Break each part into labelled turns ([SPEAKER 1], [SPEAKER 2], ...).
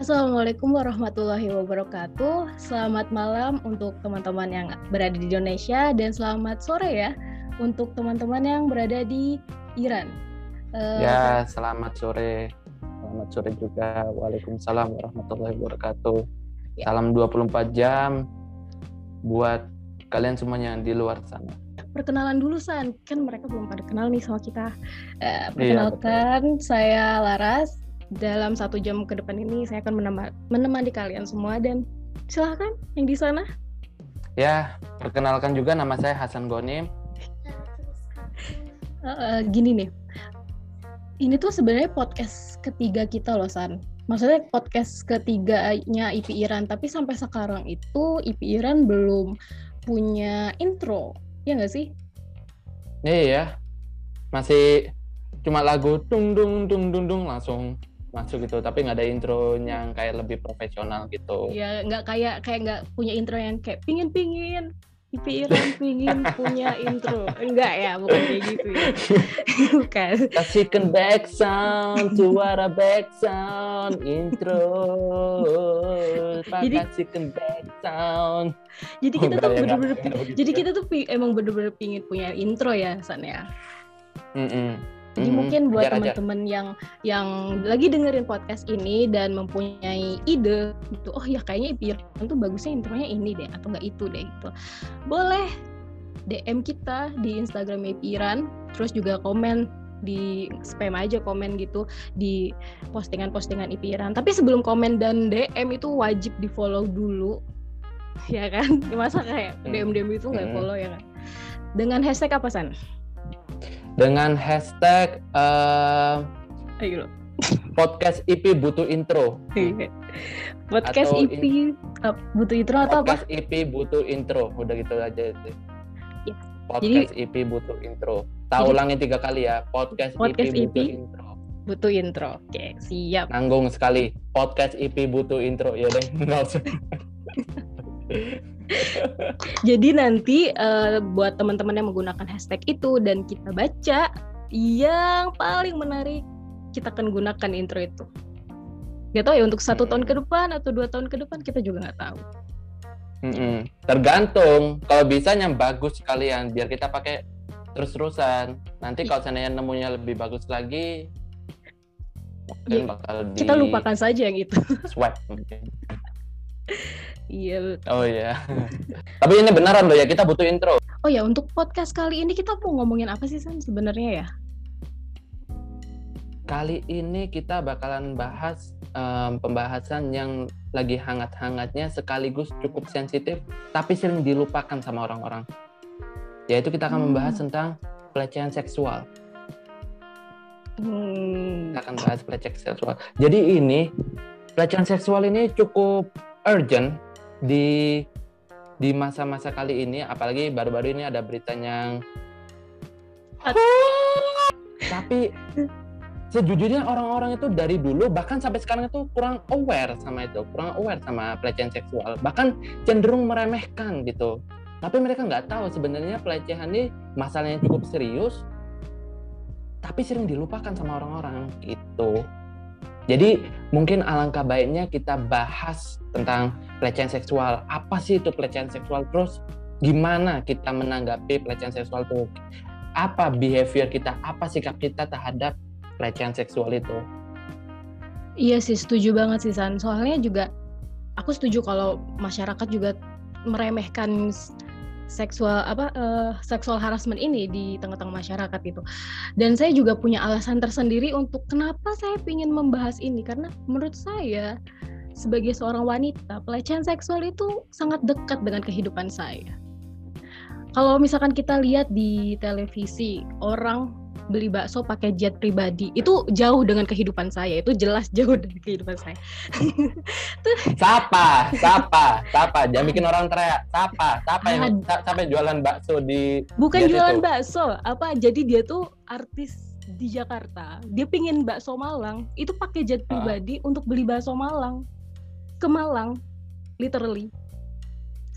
[SPEAKER 1] Assalamualaikum warahmatullahi wabarakatuh. Selamat malam untuk teman-teman yang berada di Indonesia dan selamat sore ya untuk teman-teman yang berada di Iran.
[SPEAKER 2] Uh, ya, selamat sore. Selamat sore juga. Waalaikumsalam warahmatullahi wabarakatuh. Ya. Salam 24 jam buat kalian semuanya yang di luar sana.
[SPEAKER 1] Perkenalan dulu San, kan mereka belum pada kenal nih sama kita. Uh, perkenalkan, iya, saya Laras dalam satu jam ke depan ini saya akan menemani, menemani kalian semua dan silahkan yang di sana.
[SPEAKER 2] Ya, perkenalkan juga nama saya Hasan Gonim.
[SPEAKER 1] Uh, uh, gini nih, ini tuh sebenarnya podcast ketiga kita loh San. Maksudnya podcast ketiganya IP Iran, tapi sampai sekarang itu IP Iran belum punya intro, ya nggak sih?
[SPEAKER 2] Iya, ya. masih cuma lagu tung dung dung dung dung langsung masuk gitu tapi nggak ada intronya yang kayak lebih profesional gitu.
[SPEAKER 1] Ya nggak kayak kayak nggak punya intro yang kayak pingin pingin IP Iran pingin punya intro. Enggak ya bukan kayak gitu ya.
[SPEAKER 2] Bukan. Kasihkan back sound suara back sound intro. Jadi kasihkan back sound.
[SPEAKER 1] Jadi kita tuh ya, bener-bener jadi kita tuh emang bener-bener pingin punya intro ya San ya? Mm -mm jadi hmm, mungkin buat teman-teman yang yang lagi dengerin podcast ini dan mempunyai ide gitu, oh ya kayaknya Ipiran tuh bagusnya intronya ini deh atau enggak itu deh gitu. Boleh DM kita di Instagram Ipiran, terus juga komen di spam aja komen gitu di postingan-postingan Ipiran. Tapi sebelum komen dan DM itu wajib di follow dulu, ya kan? Masa kayak DM DM itu nggak follow ya kan? Dengan hashtag apa san?
[SPEAKER 2] Dengan hashtag uh, Ayo. podcast IP butuh intro.
[SPEAKER 1] Iya. podcast atau IP in, uh, butuh intro atau
[SPEAKER 2] podcast apa? Podcast IP butuh intro, udah gitu aja. Ya. Podcast Jadi, IP butuh intro. Tak ulangi tiga kali ya. Podcast,
[SPEAKER 1] podcast IP, IP butuh intro. Butuh intro. Oke, siap.
[SPEAKER 2] Nanggung sekali. Podcast IP butuh intro. Ya deh,
[SPEAKER 1] Jadi nanti uh, buat teman-teman yang menggunakan hashtag itu dan kita baca yang paling menarik kita akan gunakan intro itu. Gak tau ya untuk satu tahun ke depan atau dua tahun ke depan kita juga nggak tahu.
[SPEAKER 2] Mm-mm. Tergantung. Kalau bisa yang bagus sekalian biar kita pakai terus-terusan. Nanti kalau seandainya nemunya lebih bagus lagi,
[SPEAKER 1] ya, bakal di... kita lupakan saja yang itu. Swipe mungkin.
[SPEAKER 2] Iya. Oh iya. Tapi ini beneran loh ya kita butuh intro.
[SPEAKER 1] Oh ya untuk podcast kali ini kita mau ngomongin apa sih San sebenarnya ya?
[SPEAKER 2] Kali ini kita bakalan bahas um, pembahasan yang lagi hangat-hangatnya sekaligus cukup sensitif tapi sering dilupakan sama orang-orang. Yaitu kita akan hmm. membahas tentang pelecehan seksual. Hmm. Kita akan bahas pelecehan seksual. Jadi ini pelecehan seksual ini cukup urgent di di masa-masa kali ini apalagi baru-baru ini ada beritanya tapi sejujurnya orang-orang itu dari dulu bahkan sampai sekarang itu kurang aware sama itu kurang aware sama pelecehan seksual. Bahkan cenderung meremehkan gitu. Tapi mereka nggak tahu sebenarnya pelecehan ini masalahnya cukup serius tapi sering dilupakan sama orang-orang gitu jadi mungkin alangkah baiknya kita bahas tentang pelecehan seksual. Apa sih itu pelecehan seksual? Terus gimana kita menanggapi pelecehan seksual itu? Apa behavior kita? Apa sikap kita terhadap pelecehan seksual itu?
[SPEAKER 1] Iya sih, setuju banget sih San. Soalnya juga aku setuju kalau masyarakat juga meremehkan seksual apa uh, seksual harassment ini di tengah-tengah masyarakat itu. Dan saya juga punya alasan tersendiri untuk kenapa saya ingin membahas ini karena menurut saya sebagai seorang wanita pelecehan seksual itu sangat dekat dengan kehidupan saya. Kalau misalkan kita lihat di televisi orang beli bakso pakai jet pribadi. Itu jauh dengan kehidupan saya. Itu jelas jauh dari kehidupan saya.
[SPEAKER 2] Siapa siapa siapa jangan bikin orang teriak. Siapa siapa yang siapa jualan bakso di
[SPEAKER 1] bukan jualan itu? bakso. Apa? Jadi dia tuh artis di Jakarta. Dia pingin bakso Malang. Itu pakai jet pribadi uh. untuk beli bakso Malang. Ke Malang literally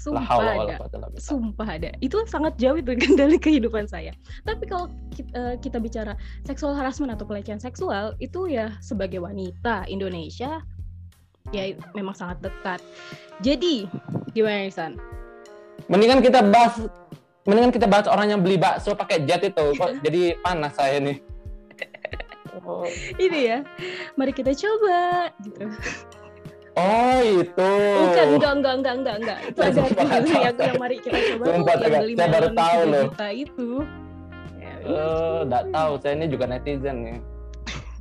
[SPEAKER 1] Sumpah ada. Sumpah ada. Itu sangat jauh itu kendali kehidupan saya. Tapi kalau kita, uh, kita bicara seksual harassment atau pelecehan seksual, itu ya sebagai wanita Indonesia ya memang sangat dekat. Jadi gimana Isan?
[SPEAKER 2] Mendingan kita bahas mendingan kita bahas orang yang beli bakso pakai jet itu kok jadi panas saya nih.
[SPEAKER 1] Oh. Ini ya, mari kita coba gitu.
[SPEAKER 2] Oh itu.
[SPEAKER 1] Bukan enggak enggak enggak enggak enggak. Itu ada artikelnya yang, yang mari kita coba
[SPEAKER 2] Sumpah,
[SPEAKER 1] yang beli
[SPEAKER 2] saya baru tahu loh.
[SPEAKER 1] Kita itu.
[SPEAKER 2] Ya, oh, enggak tahu. Saya ini juga netizen nih.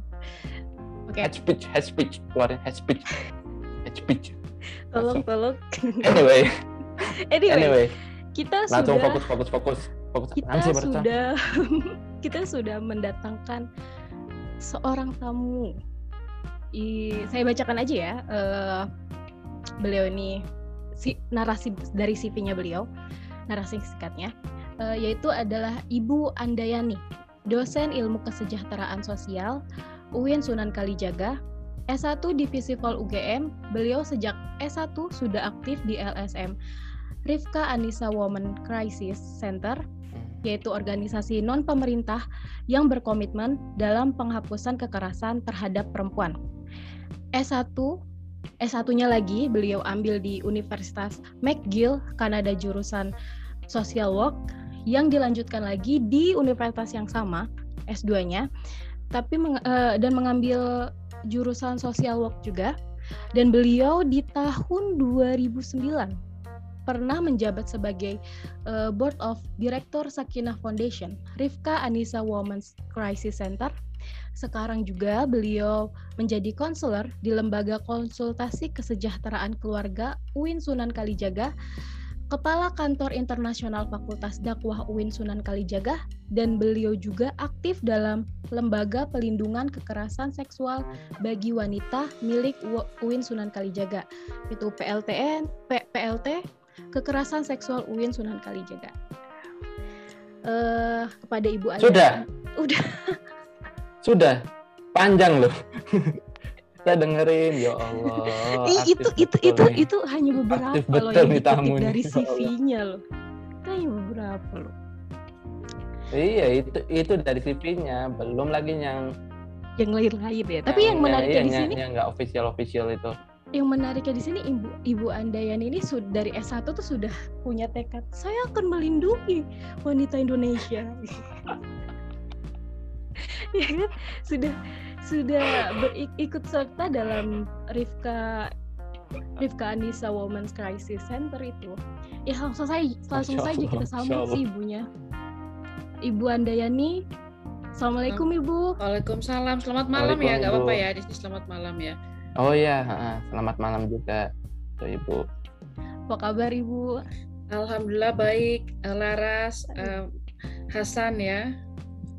[SPEAKER 2] Oke. Okay. Head speech, head speech, keluarin head speech. Head speech.
[SPEAKER 1] Tolong, tolong.
[SPEAKER 2] Anyway.
[SPEAKER 1] anyway. Anyway. Kita
[SPEAKER 2] Langsung
[SPEAKER 1] sudah
[SPEAKER 2] fokus fokus fokus. fokus.
[SPEAKER 1] Kita sudah kita sudah mendatangkan seorang tamu I, saya bacakan aja ya uh, beliau ini si narasi dari CV-nya beliau narasi singkatnya uh, yaitu adalah Ibu Andayani dosen ilmu kesejahteraan sosial UIN Sunan Kalijaga S1 Divisi Vol UGM beliau sejak S1 sudah aktif di LSM Rifka Anissa Women Crisis Center yaitu organisasi non-pemerintah yang berkomitmen dalam penghapusan kekerasan terhadap perempuan. S1 S1-nya lagi beliau ambil di Universitas McGill, Kanada jurusan Social Work yang dilanjutkan lagi di universitas yang sama S2-nya tapi meng, uh, dan mengambil jurusan Social Work juga. Dan beliau di tahun 2009 pernah menjabat sebagai uh, Board of Director Sakinah Foundation, Rifka Anissa Women's Crisis Center, sekarang juga beliau menjadi konselor di Lembaga Konsultasi Kesejahteraan Keluarga UIN Sunan Kalijaga, Kepala Kantor Internasional Fakultas Dakwah UIN Sunan Kalijaga, dan beliau juga aktif dalam Lembaga Pelindungan Kekerasan Seksual bagi Wanita milik UIN Sunan Kalijaga, itu PLTN, P, PLT, Kekerasan Seksual UIN Sunan Kalijaga. Uh, kepada Ibu
[SPEAKER 2] Anda. Sudah.
[SPEAKER 1] Udah.
[SPEAKER 2] Sudah panjang loh. Kita dengerin ya Allah.
[SPEAKER 1] Ih, itu itu itu nih. itu hanya beberapa aktif loh yang dikutip dari ya CV-nya loh. Itu hanya beberapa loh.
[SPEAKER 2] Iya, itu itu dari CV-nya, belum lagi yang
[SPEAKER 1] yang lain-lain ya. Tapi yang, yang menariknya iya, di sini
[SPEAKER 2] yang nggak official official itu.
[SPEAKER 1] Yang menariknya di sini ibu ibu Andayan ini sudah dari S1 tuh sudah punya tekad saya akan melindungi wanita Indonesia. ya kan? Sudah sudah berikut serta dalam Rifka Rifka Anissa Women's Crisis Center itu. Ya langsung saja langsung saja kita sambut si ibunya. Ibu Andayani Assalamualaikum Ibu.
[SPEAKER 3] Waalaikumsalam. Selamat malam ya nggak apa-apa ya di selamat malam ya.
[SPEAKER 2] Oh ya selamat malam juga tuh Ibu.
[SPEAKER 1] Apa kabar Ibu?
[SPEAKER 3] Alhamdulillah baik Laras uh, Hasan ya.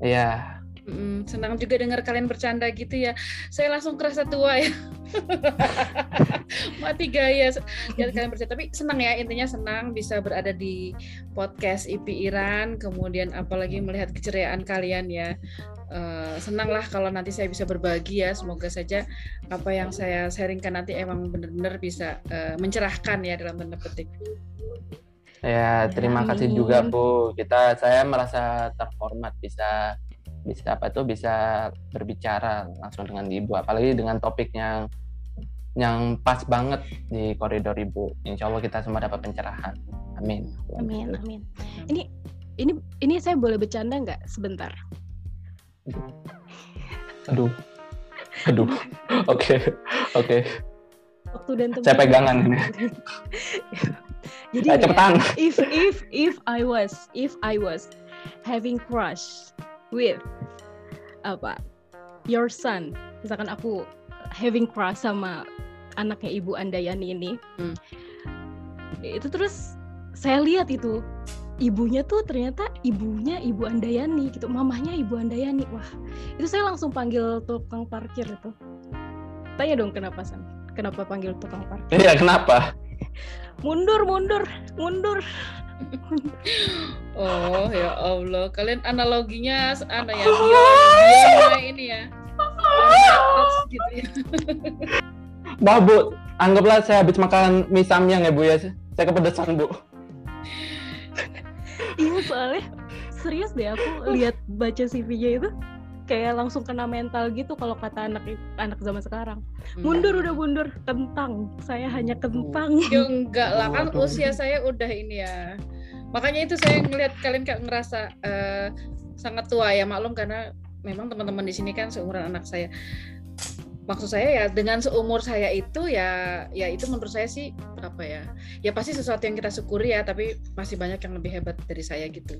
[SPEAKER 2] Iya
[SPEAKER 3] Mm, senang juga dengar kalian bercanda gitu ya. Saya langsung kerasa tua ya. Mati gaya ya kalian bercanda. Tapi senang ya intinya senang bisa berada di podcast IP Iran. Kemudian apalagi melihat keceriaan kalian ya. Uh, senang lah kalau nanti saya bisa berbagi ya. Semoga saja apa yang saya sharingkan nanti emang benar-benar bisa uh, mencerahkan ya dalam tanda petik.
[SPEAKER 2] Ya, terima kasih juga Bu. Kita saya merasa terhormat bisa bisa apa tuh bisa berbicara langsung dengan ibu. Apalagi dengan topik yang yang pas banget di koridor ibu. Insya Allah kita semua dapat pencerahan. Amin.
[SPEAKER 1] Amin amin. Ini ini ini saya boleh bercanda nggak? Sebentar.
[SPEAKER 2] Aduh. Aduh. Oke oke.
[SPEAKER 1] Waktu dan tempat.
[SPEAKER 2] Saya pegangan ini.
[SPEAKER 1] Jadi ya, if if if I was if I was having crush with apa your son. Misalkan aku having crush sama anaknya ibu Andayani ini. Hmm. itu terus saya lihat itu ibunya tuh ternyata ibunya ibu Andayani gitu mamahnya ibu Andayani. Wah itu saya langsung panggil tukang parkir itu. Tanya dong kenapa san? Kenapa panggil tukang parkir?
[SPEAKER 2] Iya kenapa?
[SPEAKER 1] Mundur mundur mundur
[SPEAKER 3] oh ya Allah, kalian analoginya ana ya biar ini ya.
[SPEAKER 2] gitu ya. Bah, Bu, anggaplah saya habis makan mie samyang ya, Bu ya. Saya kepedesan, Bu.
[SPEAKER 1] iya, soalnya serius deh aku lihat baca CV-nya itu kayak langsung kena mental gitu kalau kata anak anak zaman sekarang. Hmm. Mundur udah mundur, kentang. Saya hanya kentang.
[SPEAKER 3] Ya enggak lah kan usia saya udah ini ya. Makanya itu saya ngelihat kalian kayak ngerasa uh, sangat tua ya maklum karena memang teman-teman di sini kan seumuran anak saya maksud saya ya dengan seumur saya itu ya ya itu menurut saya sih apa ya ya pasti sesuatu yang kita syukuri ya tapi masih banyak yang lebih hebat dari saya gitu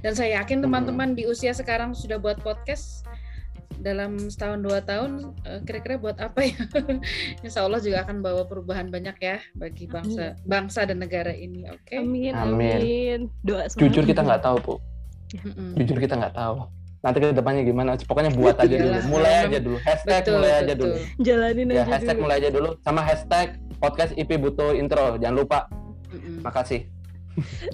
[SPEAKER 3] dan saya yakin hmm. teman-teman di usia sekarang sudah buat podcast dalam setahun dua tahun eh, kira-kira buat apa ya? Insya Allah juga akan bawa perubahan banyak ya bagi bangsa amin. bangsa dan negara ini oke? Okay?
[SPEAKER 1] amin. amin. Doa
[SPEAKER 2] jujur kita nggak tahu bu. Jujur kita nggak tahu. Nanti ke depannya gimana? Pokoknya buat aja dulu. Mulai aja dulu. Hashtag betul, mulai betul, aja dulu.
[SPEAKER 1] Jalanin
[SPEAKER 2] ya, aja hashtag dulu. mulai aja dulu. Sama hashtag podcast IP butuh intro. Jangan lupa. Mm-hmm. makasih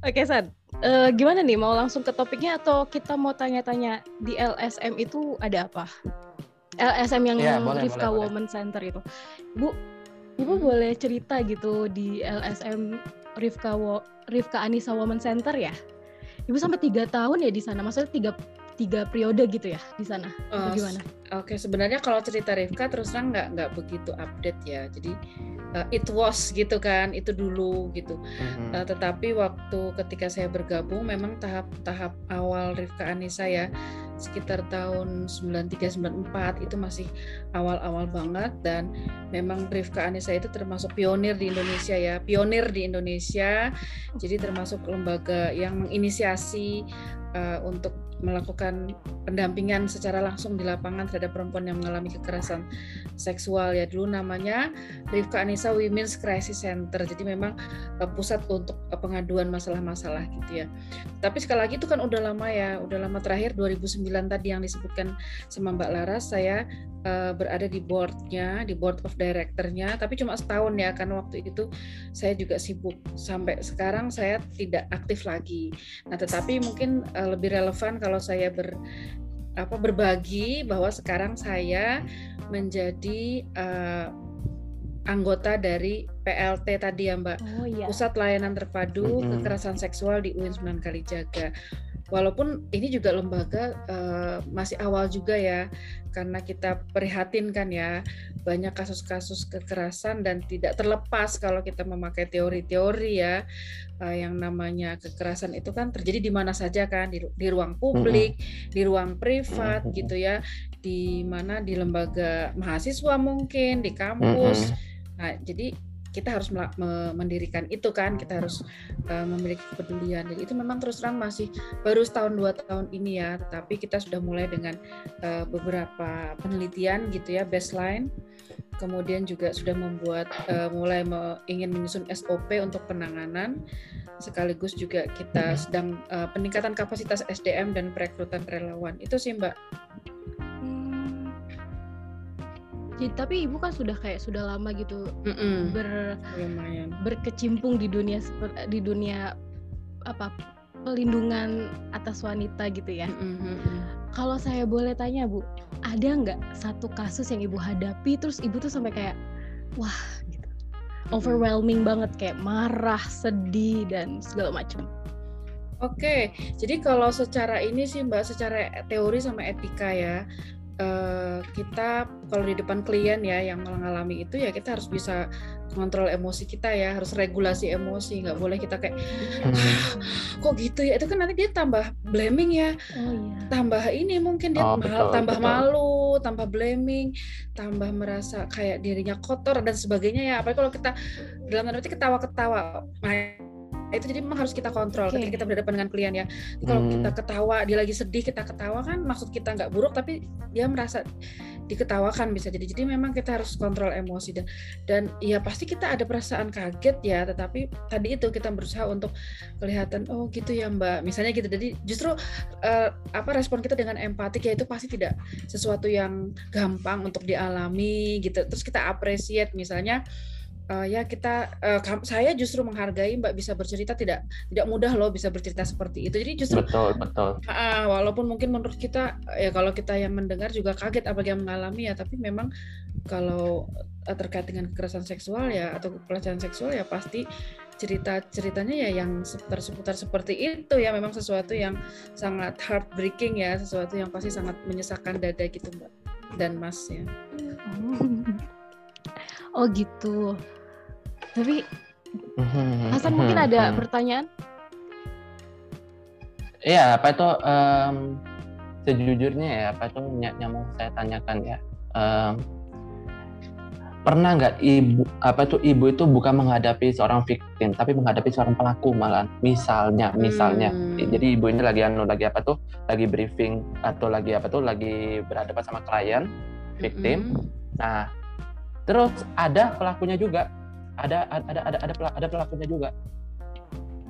[SPEAKER 1] Oke San, uh, gimana nih mau langsung ke topiknya atau kita mau tanya-tanya di LSM itu ada apa? LSM yang ya, boleh, Rifka boleh, Women boleh. Center itu, Bu, Ibu hmm. boleh cerita gitu di LSM Rifka Wo, Rifka Anissa Women Center ya? ibu sampai tiga tahun ya di sana maksudnya tiga tiga periode gitu ya di sana uh, gimana?
[SPEAKER 3] Oke okay, sebenarnya kalau cerita Rifka terus terang nggak nggak begitu update ya jadi uh, it was gitu kan itu dulu gitu. Mm-hmm. uh, tetapi waktu ketika saya bergabung memang tahap-tahap awal Rifka Anissa ya sekitar tahun 93-94 itu masih awal-awal banget. Dan memang Rifka Anissa itu termasuk pionir di Indonesia ya pionir di Indonesia. Jadi termasuk lembaga yang menginisiasi uh, untuk melakukan pendampingan secara langsung di lapangan terhadap perempuan yang mengalami kekerasan seksual. Ya dulu namanya Rifka Anissa Women's Crisis Center. Jadi memang uh, pusat untuk uh, pengaduan masalah-masalah gitu ya. Tapi sekali lagi itu kan udah lama ya udah lama terakhir 2009 tadi yang disebutkan sama Mbak Laras saya uh, berada di boardnya di board of directornya. Tapi cuma setahun ya karena waktu itu saya juga sibuk. Sampai sekarang saya tidak aktif lagi. Nah tetapi mungkin lebih relevan kalau saya ber apa berbagi bahwa sekarang saya menjadi uh, anggota dari PLT tadi ya Mbak oh, iya. Pusat Layanan Terpadu mm -hmm. Kekerasan Seksual di UIN Sunan Kalijaga walaupun ini juga lembaga uh, masih awal juga ya karena kita prihatin kan ya banyak kasus-kasus kekerasan dan tidak terlepas kalau kita memakai teori-teori ya uh, yang namanya kekerasan itu kan terjadi di mana saja kan di, di ruang publik, di ruang privat gitu ya, di mana di lembaga mahasiswa mungkin di kampus. Nah, jadi kita harus mendirikan itu kan kita harus uh, memiliki kepedulian. Jadi itu memang terus terang masih baru setahun dua tahun ini ya. Tapi kita sudah mulai dengan uh, beberapa penelitian gitu ya baseline. Kemudian juga sudah membuat uh, mulai me, ingin menyusun SOP untuk penanganan. Sekaligus juga kita sedang uh, peningkatan kapasitas SDM dan perekrutan relawan. Itu sih mbak
[SPEAKER 1] Jadi, tapi ibu kan sudah kayak sudah lama gitu mm -mm. ber Lumayan. berkecimpung di dunia di dunia apa pelindungan atas wanita gitu ya. Mm -hmm. Kalau saya boleh tanya bu, ada nggak satu kasus yang ibu hadapi terus ibu tuh sampai kayak wah gitu, overwhelming banget kayak marah, sedih dan segala macam.
[SPEAKER 3] Oke, jadi kalau secara ini sih Mbak, secara teori sama etika ya, Eh, kita kalau di depan klien ya yang mengalami itu ya kita harus bisa kontrol emosi kita ya harus regulasi emosi nggak boleh kita kayak ah, kok gitu ya itu kan nanti dia tambah blaming ya oh, iya. tambah ini mungkin dia oh, betul, tambah betul. malu tambah blaming tambah merasa kayak dirinya kotor dan sebagainya ya apalagi kalau kita dalam tanda ketawa-ketawa itu jadi memang harus kita kontrol okay. ketika kita berhadapan dengan klien ya kalau hmm. kita ketawa dia lagi sedih kita ketawa kan maksud kita nggak buruk tapi dia merasa diketawakan bisa jadi jadi memang kita harus kontrol emosi dan dan ya pasti kita ada perasaan kaget ya tetapi tadi itu kita berusaha untuk kelihatan oh gitu ya mbak misalnya gitu jadi justru uh, apa respon kita dengan empatik ya itu pasti tidak sesuatu yang gampang untuk dialami gitu terus kita appreciate misalnya uh, ya kita uh, saya justru menghargai Mbak bisa bercerita tidak tidak mudah loh bisa bercerita seperti itu. Jadi justru
[SPEAKER 2] betul betul.
[SPEAKER 3] Uh, walaupun mungkin menurut kita ya kalau kita yang mendengar juga kaget apalagi yang mengalami ya, tapi memang kalau uh, terkait dengan kekerasan seksual ya atau pelecehan seksual ya pasti cerita-ceritanya ya yang seputar-seputar seperti itu ya memang sesuatu yang sangat heartbreaking ya sesuatu yang pasti sangat menyesakan dada gitu mbak dan mas ya
[SPEAKER 1] oh gitu tapi mhm, Hasan mungkin mhm, ada mhm. pertanyaan
[SPEAKER 2] Iya, apa itu um, sejujurnya ya, apa itu yang mau saya tanyakan ya. Um, pernah nggak ibu apa itu ibu itu bukan menghadapi seorang victim tapi menghadapi seorang pelaku malah misalnya misalnya hmm. jadi ibu ini lagi anu lagi apa tuh lagi briefing atau lagi apa tuh lagi berhadapan sama klien victim hmm. nah terus ada pelakunya juga ada ada ada ada ada pelakunya juga.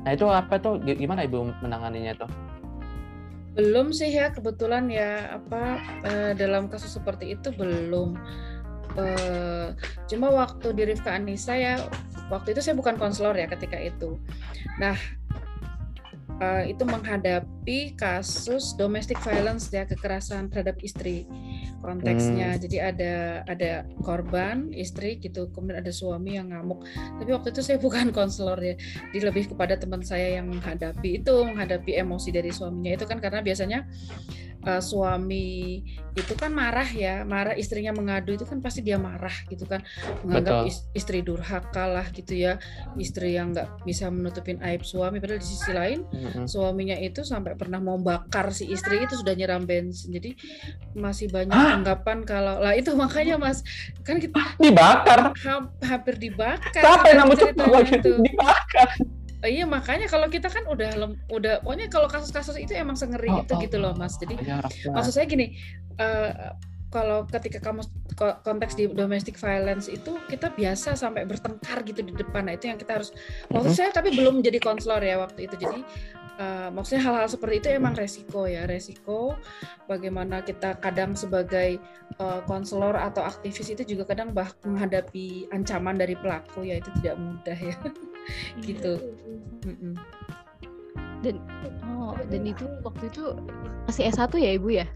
[SPEAKER 2] Nah itu apa tuh? Gimana ibu menanganinya tuh?
[SPEAKER 3] Belum sih ya kebetulan ya apa uh, dalam kasus seperti itu belum. Uh, cuma waktu di Rifka Anissa ya waktu itu saya bukan konselor ya ketika itu. Nah uh, itu menghadapi kasus domestic violence ya kekerasan terhadap istri konteksnya. Hmm. jadi ada ada korban istri gitu kemudian ada suami yang ngamuk. Tapi waktu itu saya bukan konselor ya di lebih kepada teman saya yang menghadapi itu menghadapi emosi dari suaminya. Itu kan karena biasanya uh, suami itu kan marah ya marah istrinya mengadu itu kan pasti dia marah gitu kan menganggap Betul. istri durhaka lah gitu ya istri yang nggak bisa menutupin aib suami. Padahal di sisi lain mm-hmm. suaminya itu sampai pernah mau bakar si istri itu sudah nyiram bensin. Jadi masih banyak Hah? anggapan kalau lah itu makanya mas kan kita
[SPEAKER 2] dibakar?
[SPEAKER 3] Ha, hampir dibakar.
[SPEAKER 2] Siapa yang itu dibakar
[SPEAKER 3] Oh, iya makanya kalau kita kan udah lem, udah pokoknya kalau kasus-kasus itu emang sengeri oh, itu oh, gitu loh mas. Jadi ya, maksud saya gini uh, kalau ketika kamu konteks di domestic violence itu kita biasa sampai bertengkar gitu di depan. Nah itu yang kita harus maksud saya tapi belum jadi konselor ya waktu itu. Jadi uh, maksudnya hal-hal seperti itu emang resiko ya resiko bagaimana kita kadang sebagai konselor uh, atau aktivis itu juga kadang bah menghadapi ancaman dari pelaku ya itu tidak mudah ya. Gitu.
[SPEAKER 1] Mm dan oh dan itu waktu itu masih S1 ya ibu ya?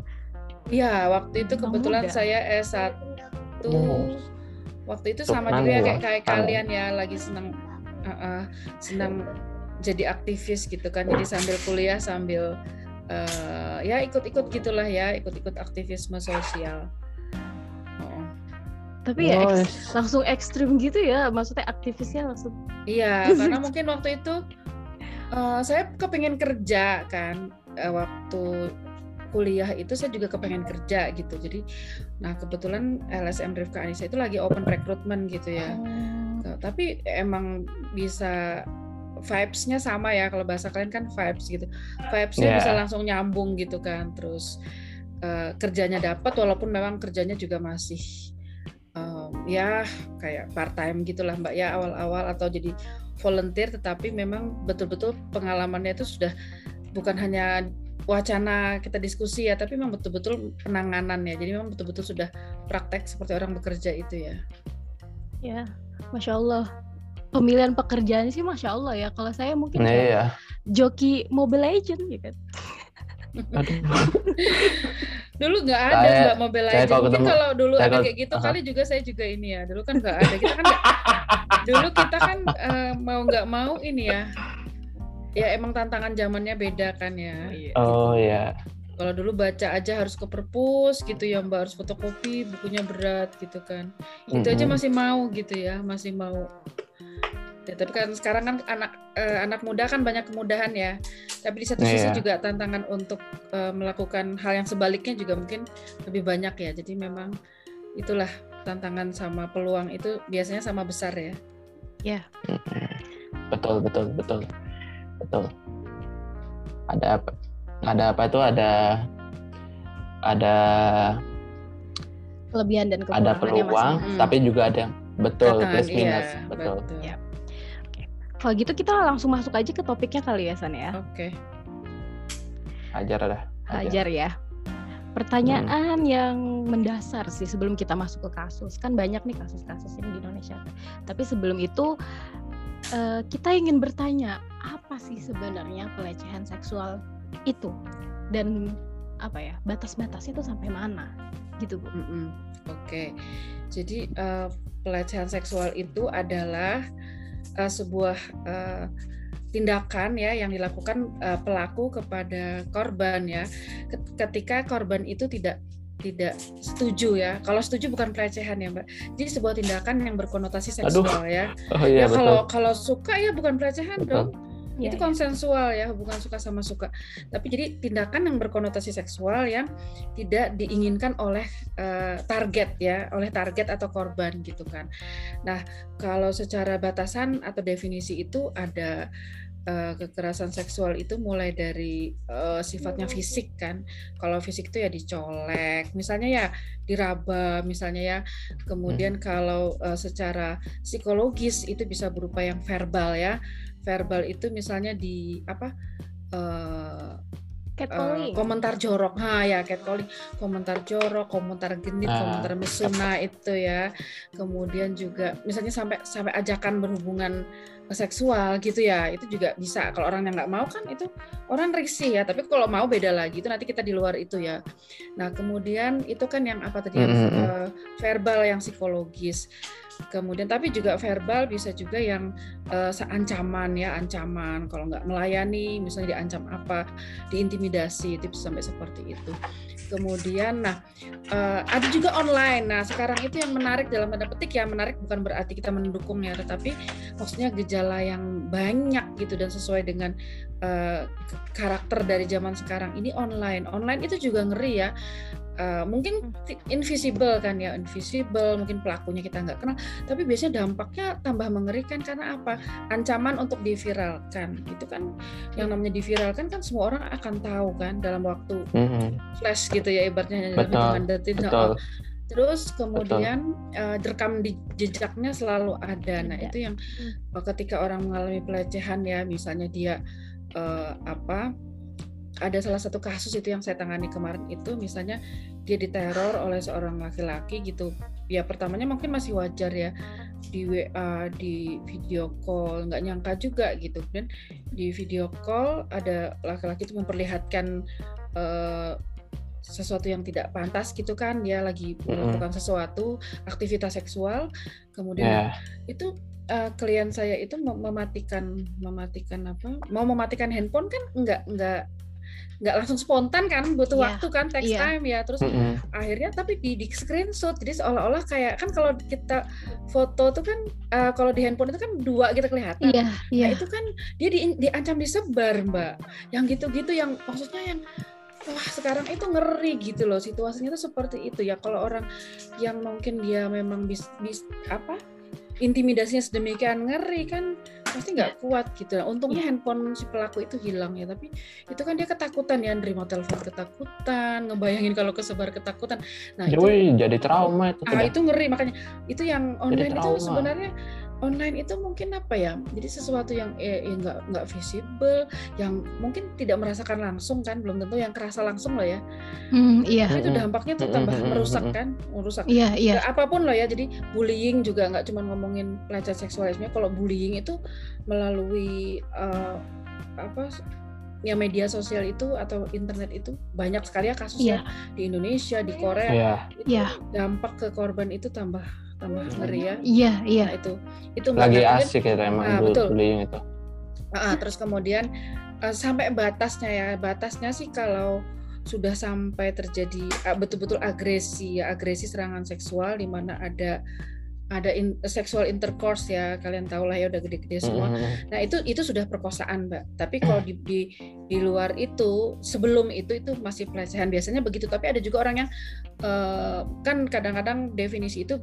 [SPEAKER 3] Iya, waktu itu kebetulan muda. saya S1 oh. waktu itu sama juga kayak kayak kalian ya lagi senang uh, uh, senang jadi aktivis gitu kan. Jadi sambil kuliah sambil uh, ya ikut-ikut gitulah ya ikut-ikut aktivisme sosial.
[SPEAKER 1] Tapi ya langsung ekstrim gitu ya maksudnya aktivisnya langsung.
[SPEAKER 3] Iya karena mungkin waktu itu uh, saya kepengen kerja kan. Uh, waktu kuliah itu saya juga kepengen kerja gitu. Jadi nah kebetulan LSM Rifka Anissa itu lagi open recruitment gitu ya. Oh. tapi emang bisa vibes-nya sama ya kalau bahasa kalian kan vibes gitu. Vibes-nya yeah. bisa langsung nyambung gitu kan terus uh, kerjanya dapat walaupun memang kerjanya juga masih um, ya kayak part time gitulah mbak ya awal-awal atau jadi volunteer tetapi memang betul-betul pengalamannya itu sudah bukan hanya wacana kita diskusi ya tapi memang betul-betul penanganan ya. Jadi memang betul-betul sudah praktek seperti orang bekerja itu ya.
[SPEAKER 1] Ya masya Allah pemilihan pekerjaan sih masya Allah ya. Kalau saya mungkin
[SPEAKER 2] nah,
[SPEAKER 1] ya joki Mobile Legend gitu
[SPEAKER 3] dulu nggak ada nggak Mobile Legends kalau mungkin kalau dulu ada kayak gitu uh -huh. kali juga saya juga ini ya. Dulu kan nggak ada. Kita kan gak, dulu kita kan uh, mau nggak mau ini ya. Ya emang tantangan zamannya beda kan ya.
[SPEAKER 2] Oh ya
[SPEAKER 3] kalau dulu baca aja harus ke perpus gitu ya mbak. Harus fotokopi bukunya berat gitu kan. Itu mm -hmm. aja masih mau gitu ya. Masih mau Ya, tapi kan sekarang kan anak uh, anak muda kan banyak kemudahan ya. Tapi di satu sisi yeah. juga tantangan untuk uh, melakukan hal yang sebaliknya juga mungkin lebih banyak ya. Jadi memang itulah tantangan sama peluang itu biasanya sama besar ya.
[SPEAKER 1] Ya. Yeah.
[SPEAKER 2] Betul betul betul betul. Ada apa? Ada apa itu ada ada
[SPEAKER 1] kelebihan dan kekurangan
[SPEAKER 2] ada peluang, tapi juga ada betul plus minus iya, betul. betul.
[SPEAKER 1] Ya. Kalau gitu kita langsung masuk aja ke topiknya kali ya San ya.
[SPEAKER 3] Oke. Okay.
[SPEAKER 2] Ajar lah.
[SPEAKER 1] Ajar. Ajar ya. Pertanyaan hmm. yang mendasar sih sebelum kita masuk ke kasus. Kan banyak nih kasus-kasus ini di Indonesia. Tapi sebelum itu uh, kita ingin bertanya, apa sih sebenarnya pelecehan seksual itu? Dan apa ya, batas-batasnya itu sampai mana? Gitu, Bu. Mm
[SPEAKER 3] -hmm. Oke. Okay. Jadi uh, pelecehan seksual itu adalah uh, sebuah uh, tindakan ya yang dilakukan uh, pelaku kepada korban ya ketika korban itu tidak tidak setuju ya. Kalau setuju bukan pelecehan ya, Mbak. Jadi sebuah tindakan yang berkonotasi seksual Aduh. ya. Oh, iya, ya kalau kalau suka ya bukan pelecehan betul. dong ya, itu ya. konsensual ya hubungan suka sama suka tapi jadi tindakan yang berkonotasi seksual yang tidak diinginkan oleh uh, target ya oleh target atau korban gitu kan nah kalau secara batasan atau definisi itu ada uh, kekerasan seksual itu mulai dari uh, sifatnya fisik kan. Kalau fisik itu ya dicolek, misalnya ya diraba, misalnya ya. Kemudian hmm. kalau uh, secara psikologis itu bisa berupa yang verbal ya verbal itu misalnya di apa uh, Uh, komentar jorok, ha ya catcalling, komentar jorok, komentar genit, uh, komentar mesuna itu ya. Kemudian juga misalnya sampai sampai ajakan berhubungan seksual gitu ya, itu juga bisa. Kalau orang yang nggak mau kan itu orang risih ya. Tapi kalau mau beda lagi itu nanti kita di luar itu ya. Nah kemudian itu kan yang apa tadi mm -hmm. uh, verbal yang psikologis kemudian tapi juga verbal bisa juga yang uh, ancaman ya ancaman kalau nggak melayani misalnya diancam apa diintimidasi itu sampai seperti itu kemudian nah uh, ada juga online. Nah sekarang itu yang menarik dalam tanda petik ya menarik bukan berarti kita mendukungnya tetapi maksudnya gejala yang banyak gitu dan sesuai dengan uh, karakter dari zaman sekarang ini online. Online itu juga ngeri ya uh, mungkin hmm. invisible kan ya invisible mungkin pelakunya kita nggak kenal tapi biasanya dampaknya tambah mengerikan karena apa ancaman untuk diviralkan itu kan yang namanya diviralkan kan semua orang akan tahu kan dalam waktu mm-hmm. flash gitu ya ibaratnya
[SPEAKER 2] betul, hitungan detik betul.
[SPEAKER 3] Oh. Terus kemudian uh, rekam di jejaknya selalu ada. Nah, itu yang uh, ketika orang mengalami pelecehan ya, misalnya dia uh, apa ada salah satu kasus itu yang saya tangani kemarin itu misalnya dia diteror oleh seorang laki-laki gitu. Ya pertamanya mungkin masih wajar ya di WA di video call nggak nyangka juga gitu. Dan di video call ada laki-laki itu memperlihatkan uh, sesuatu yang tidak pantas gitu kan. Dia lagi melakukan sesuatu aktivitas seksual. Kemudian yeah. itu uh, klien saya itu mematikan mematikan apa? Mau mematikan handphone kan nggak nggak nggak langsung spontan kan butuh yeah. waktu kan text yeah. time ya terus mm -hmm. akhirnya tapi di, di screenshot jadi seolah-olah kayak kan kalau kita foto tuh kan uh, kalau di handphone itu kan dua gitu kelihatan
[SPEAKER 1] yeah, yeah.
[SPEAKER 3] Nah, itu kan dia di, diancam disebar mbak yang gitu-gitu yang maksudnya yang wah sekarang itu ngeri gitu loh situasinya tuh seperti itu ya kalau orang yang mungkin dia memang bis, bis apa intimidasinya sedemikian ngeri kan pasti nggak kuat gitu. Untungnya yeah. handphone si pelaku itu hilang ya, tapi itu kan dia ketakutan ya, nerima telepon ketakutan, ngebayangin kalau kesebar ketakutan.
[SPEAKER 2] Nah, jadi, itu jadi trauma itu.
[SPEAKER 3] Ah, itu ngeri makanya itu yang online itu sebenarnya online itu mungkin apa ya jadi sesuatu yang eh, eh, nggak nggak visible yang mungkin tidak merasakan langsung kan belum tentu yang kerasa langsung loh ya
[SPEAKER 1] hmm, iya
[SPEAKER 3] itu dampaknya tuh tambah merusak kan merusak
[SPEAKER 1] iya, iya.
[SPEAKER 3] apa pun loh ya jadi bullying juga nggak cuma ngomongin pelecehan seksualisme kalau bullying itu melalui uh, apa ya media sosial itu atau internet itu banyak sekali ya kasusnya yeah. di Indonesia di Korea
[SPEAKER 2] yeah.
[SPEAKER 3] itu yeah. dampak ke korban itu tambah tambah ngeri ya.
[SPEAKER 1] Iya, iya.
[SPEAKER 3] Nah, itu itu
[SPEAKER 2] lagi asik ya emang nah, betul. bullying itu.
[SPEAKER 3] Uh, terus kemudian uh, sampai batasnya ya, batasnya sih kalau sudah sampai terjadi uh, betul-betul agresi ya, agresi serangan seksual di mana ada ada in, sexual intercourse ya kalian tahu lah ya udah gede-gede semua. Mm-hmm. Nah itu itu sudah perkosaan mbak. Tapi kalau di, di di luar itu sebelum itu itu masih pelecehan biasanya begitu. Tapi ada juga orang yang uh, kan kadang-kadang definisi itu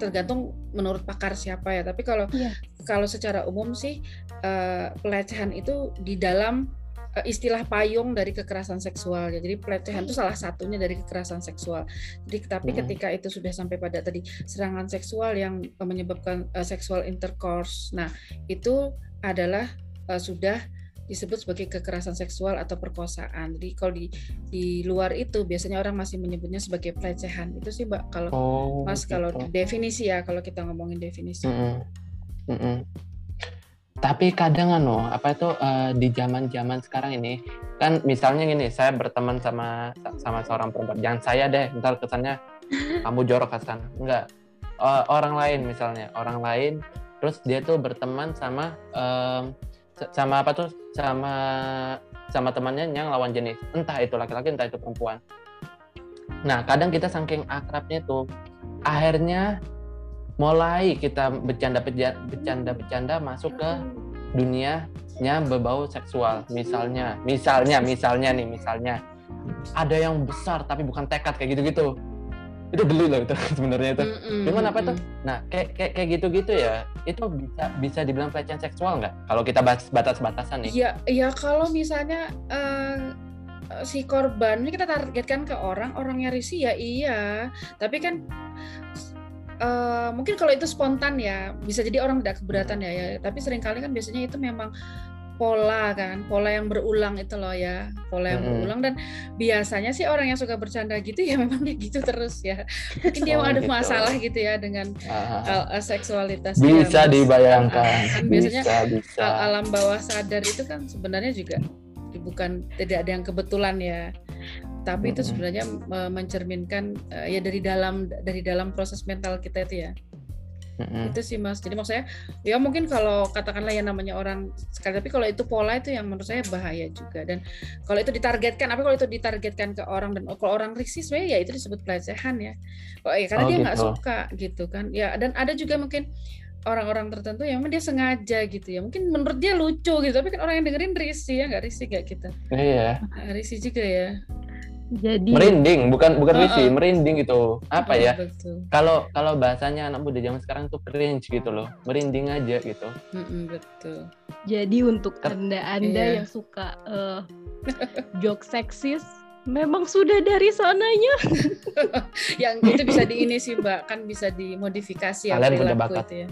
[SPEAKER 3] tergantung menurut pakar siapa ya. Tapi kalau yeah. kalau secara umum sih uh, pelecehan itu di dalam uh, istilah payung dari kekerasan seksual ya. Jadi pelecehan itu salah satunya dari kekerasan seksual. Jadi tapi hmm. ketika itu sudah sampai pada tadi serangan seksual yang menyebabkan uh, sexual intercourse. Nah, itu adalah uh, sudah disebut sebagai kekerasan seksual atau perkosaan. Jadi kalau di di luar itu biasanya orang masih menyebutnya sebagai pelecehan. Itu sih Mbak kalau oh, Mas gitu. kalau definisi ya kalau kita ngomongin definisi. Mm -hmm. Mm
[SPEAKER 2] -hmm. Tapi kadang anu apa itu uh, di zaman-zaman sekarang ini kan misalnya gini, saya berteman sama sama seorang perempuan. Jangan saya deh, misal kesannya kamu jorok Hasan. Enggak. Uh, orang lain misalnya, orang lain terus dia tuh berteman sama um, sama apa tuh? Sama sama temannya yang lawan jenis. Entah itu laki-laki entah itu perempuan. Nah kadang kita saking akrabnya tuh akhirnya mulai kita bercanda bercanda bercanda masuk ke dunianya berbau seksual. Misalnya misalnya misalnya nih misalnya. Ada yang besar tapi bukan tekad kayak gitu-gitu itu geli loh itu sebenarnya itu. Cuman apa tuh? Nah kayak kayak kayak gitu-gitu ya, itu bisa bisa dibilang pelecehan seksual nggak? Kalau kita bahas batas-batasan nih?
[SPEAKER 3] Iya, iya kalau misalnya uh, si korban ini kita targetkan ke orang, orangnya risi ya iya, tapi kan uh, mungkin kalau itu spontan ya bisa jadi orang tidak keberatan ya, ya. tapi sering kali kan biasanya itu memang pola kan, pola yang berulang itu loh ya, pola yang hmm. berulang dan biasanya sih orang yang suka bercanda gitu ya memang dia gitu terus ya. Mungkin dia oh, ada gitu. masalah gitu ya dengan uh, seksualitas.
[SPEAKER 2] Bisa dia, dibayangkan.
[SPEAKER 3] Kan biasanya bisa, bisa. alam bawah sadar itu kan sebenarnya juga bukan tidak ada yang kebetulan ya tapi hmm. itu sebenarnya mencerminkan uh, ya dari dalam dari dalam proses mental kita itu ya Mm-hmm. Itu sih Mas. Jadi maksudnya ya mungkin kalau katakanlah yang namanya orang sekali tapi kalau itu pola itu yang menurut saya bahaya juga dan kalau itu ditargetkan apa kalau itu ditargetkan ke orang dan kalau orang risih sebenarnya ya itu disebut pelecehan ya. Oh ya karena oh, dia nggak gitu. suka gitu kan. Ya dan ada juga mungkin orang-orang tertentu yang memang dia sengaja gitu ya mungkin menurut dia lucu gitu tapi kan orang yang dengerin risih ya nggak risih kayak kita
[SPEAKER 2] iya
[SPEAKER 3] risih juga ya
[SPEAKER 2] jadi merinding bukan bukan uh, uh. merinding gitu. Apa ya? kalau kalau bahasanya anak muda zaman sekarang tuh cringe gitu loh. Merinding aja gitu.
[SPEAKER 3] Mm betul.
[SPEAKER 1] Jadi untuk anda anda iya. yang suka uh, joke seksis memang sudah dari sananya.
[SPEAKER 3] Yang itu bisa di ini sih mbak. Kan bisa dimodifikasi
[SPEAKER 2] ya kalian punya bakat.
[SPEAKER 1] itu ya.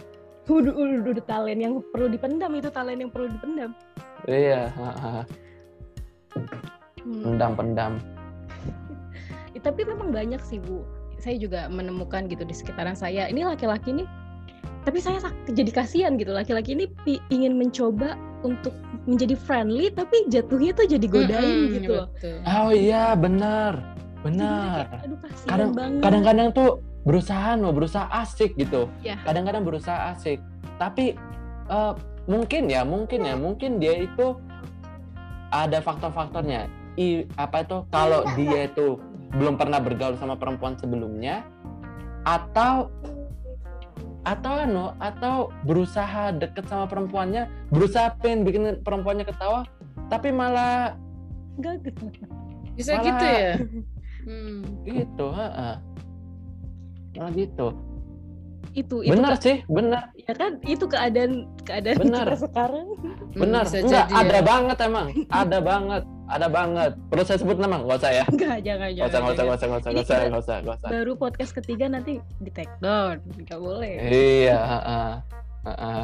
[SPEAKER 1] Udah, udah, udah talent yang perlu dipendam itu talent yang perlu dipendam.
[SPEAKER 2] Iya pendam pendam
[SPEAKER 1] tapi memang banyak sih bu saya juga menemukan gitu di sekitaran saya ini laki-laki nih tapi saya jadi kasihan gitu laki-laki ini ingin mencoba untuk menjadi friendly tapi jatuhnya tuh jadi godain hmm, gitu loh.
[SPEAKER 2] Oh iya benar benar. kadang kadang-kadang tuh berusaha loh berusaha asik gitu. Yeah. Kadang-kadang berusaha asik tapi uh, mungkin ya mungkin ya mungkin dia itu ada faktor-faktornya. I, apa itu kalau dia itu belum pernah bergaul sama perempuan sebelumnya atau atau anu atau berusaha deket sama perempuannya berusaha pengen bikin perempuannya ketawa tapi malah
[SPEAKER 1] gagal.
[SPEAKER 3] Bisa malah, gitu ya?
[SPEAKER 2] Hmm. gitu ha malah gitu
[SPEAKER 1] itu,
[SPEAKER 2] itu benar sih benar
[SPEAKER 1] ya kan itu keadaan keadaan
[SPEAKER 2] benar
[SPEAKER 1] sekarang
[SPEAKER 2] benar hmm, enggak ada ya. banget emang ada banget ada banget. Perlu saya sebut nama? Gak usah ya?
[SPEAKER 1] Enggak, jangan,
[SPEAKER 2] jangan. Gak usah, gak usah, gak usah, gak usah, gak usah, gak usah.
[SPEAKER 1] Baru podcast ketiga nanti di take down. Gak boleh.
[SPEAKER 2] Iya, uh, uh, uh, uh.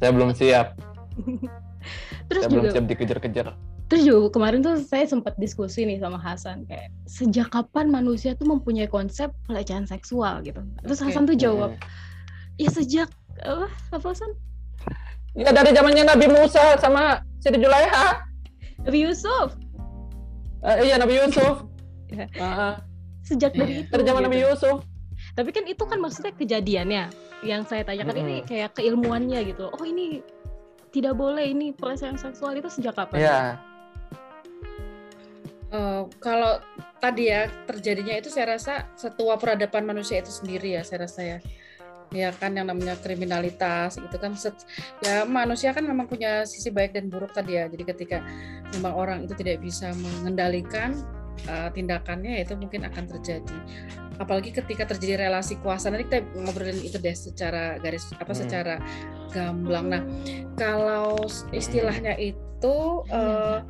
[SPEAKER 2] Saya belum siap. Terus saya juga, belum siap dikejar-kejar.
[SPEAKER 1] Terus juga kemarin tuh saya sempat diskusi nih sama Hasan kayak sejak kapan manusia tuh mempunyai konsep pelecehan seksual gitu. Terus okay. Hasan tuh jawab, ya sejak apa? Apa Hasan?
[SPEAKER 2] Ya dari zamannya Nabi Musa sama Siti Julaiha.
[SPEAKER 1] Nabi Yusuf.
[SPEAKER 2] Uh, iya Nabi Yusuf. uh,
[SPEAKER 1] Sejak dari itu.
[SPEAKER 2] Dari zaman gitu. Nabi Yusuf.
[SPEAKER 1] Tapi kan itu kan maksudnya kejadiannya. Yang saya tanyakan hmm. ini kayak keilmuannya gitu. Oh ini tidak boleh ini pelecehan seksual itu sejak kapan?
[SPEAKER 2] Iya.
[SPEAKER 3] Uh, kalau tadi ya terjadinya itu saya rasa setua peradaban manusia itu sendiri ya saya rasa ya ya kan yang namanya kriminalitas itu kan. Set, ya manusia kan memang punya sisi baik dan buruk tadi ya. Jadi ketika memang orang itu tidak bisa mengendalikan uh, tindakannya itu mungkin akan terjadi. Apalagi ketika terjadi relasi kuasa. Nanti kita ngobrolin itu deh secara garis apa hmm. secara gamblang. Nah kalau istilahnya itu uh,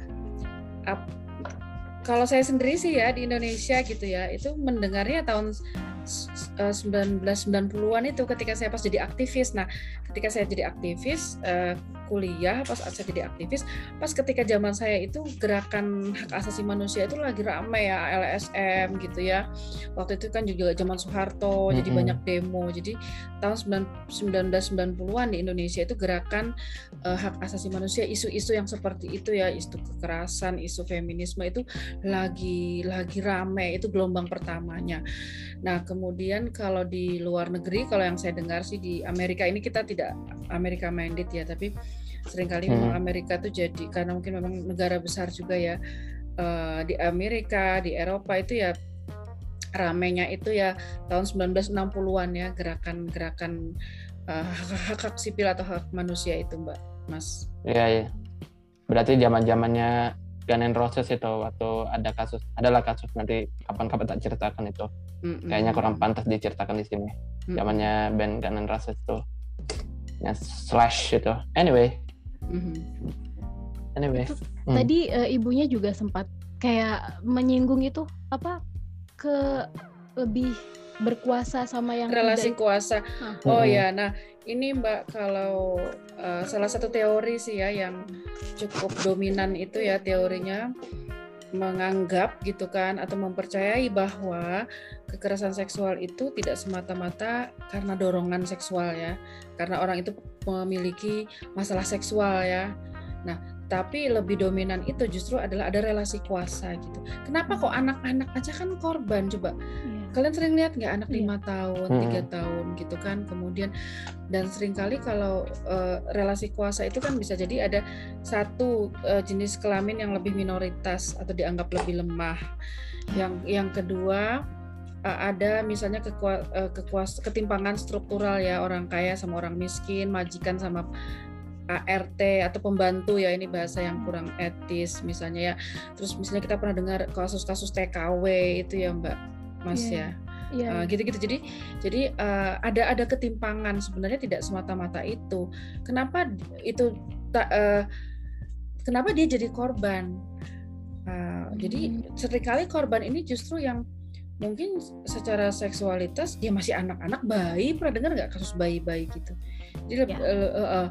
[SPEAKER 3] kalau saya sendiri sih ya di Indonesia gitu ya itu mendengarnya tahun 1990-an itu ketika saya pas jadi aktivis. Nah, ketika saya jadi aktivis uh, kuliah, pas saya jadi aktivis, pas ketika zaman saya itu gerakan hak asasi manusia itu lagi ramai ya LSM gitu ya. Waktu itu kan juga zaman Soeharto, mm -hmm. jadi banyak demo. Jadi tahun 1990-an di Indonesia itu gerakan uh, hak asasi manusia, isu-isu yang seperti itu ya, isu kekerasan, isu feminisme itu lagi lagi ramai. Itu gelombang pertamanya. Nah, kemudian kalau di luar negeri, kalau yang saya dengar sih di Amerika ini kita tidak Amerika minded ya, tapi sering kali hmm. memang Amerika tuh jadi karena mungkin memang negara besar juga ya uh, di Amerika di Eropa itu ya ramenya itu ya tahun 1960-an ya gerakan-gerakan uh, hak hak sipil atau hak manusia itu Mbak Mas.
[SPEAKER 2] Iya ya. Berarti zaman-zamannya Gun Roses itu waktu ada kasus adalah kasus nanti kapan-kapan tak ceritakan itu. Mm -mm. Kayaknya kurang pantas diceritakan di sini. Zamannya band Gun Roses itu. Ya, slash itu. Anyway, Mm-hmm.
[SPEAKER 1] Anyway. Hmm. Tadi uh, ibunya juga sempat kayak menyinggung itu apa ke lebih berkuasa sama yang
[SPEAKER 3] relasi tidak... kuasa. Huh. Oh hmm. ya, nah ini Mbak kalau uh, salah satu teori sih ya yang cukup dominan itu ya teorinya menganggap gitu kan atau mempercayai bahwa kekerasan seksual itu tidak semata-mata karena dorongan seksual ya karena orang itu memiliki masalah seksual ya. Nah tapi lebih dominan itu justru adalah ada relasi kuasa gitu. Kenapa kok anak-anak aja kan korban coba? Iya kalian sering lihat nggak anak iya. lima tahun tiga hmm. tahun gitu kan kemudian dan sering kali kalau uh, relasi kuasa itu kan bisa jadi ada satu uh, jenis kelamin yang lebih minoritas atau dianggap lebih lemah yang yang kedua uh, ada misalnya kekua, uh, kekuas ketimpangan struktural ya orang kaya sama orang miskin majikan sama ART atau pembantu ya ini bahasa yang kurang etis misalnya ya terus misalnya kita pernah dengar kasus-kasus TKW itu ya Mbak Mas yeah. ya. Yeah. Uh, gitu-gitu. Jadi jadi uh, ada ada ketimpangan sebenarnya tidak semata-mata itu. Kenapa itu tak uh, kenapa dia jadi korban? Uh, hmm. Jadi sering kali korban ini justru yang mungkin secara seksualitas dia masih anak-anak bayi pernah dengar nggak kasus bayi-bayi gitu jadi lebih, ya. uh, uh, uh,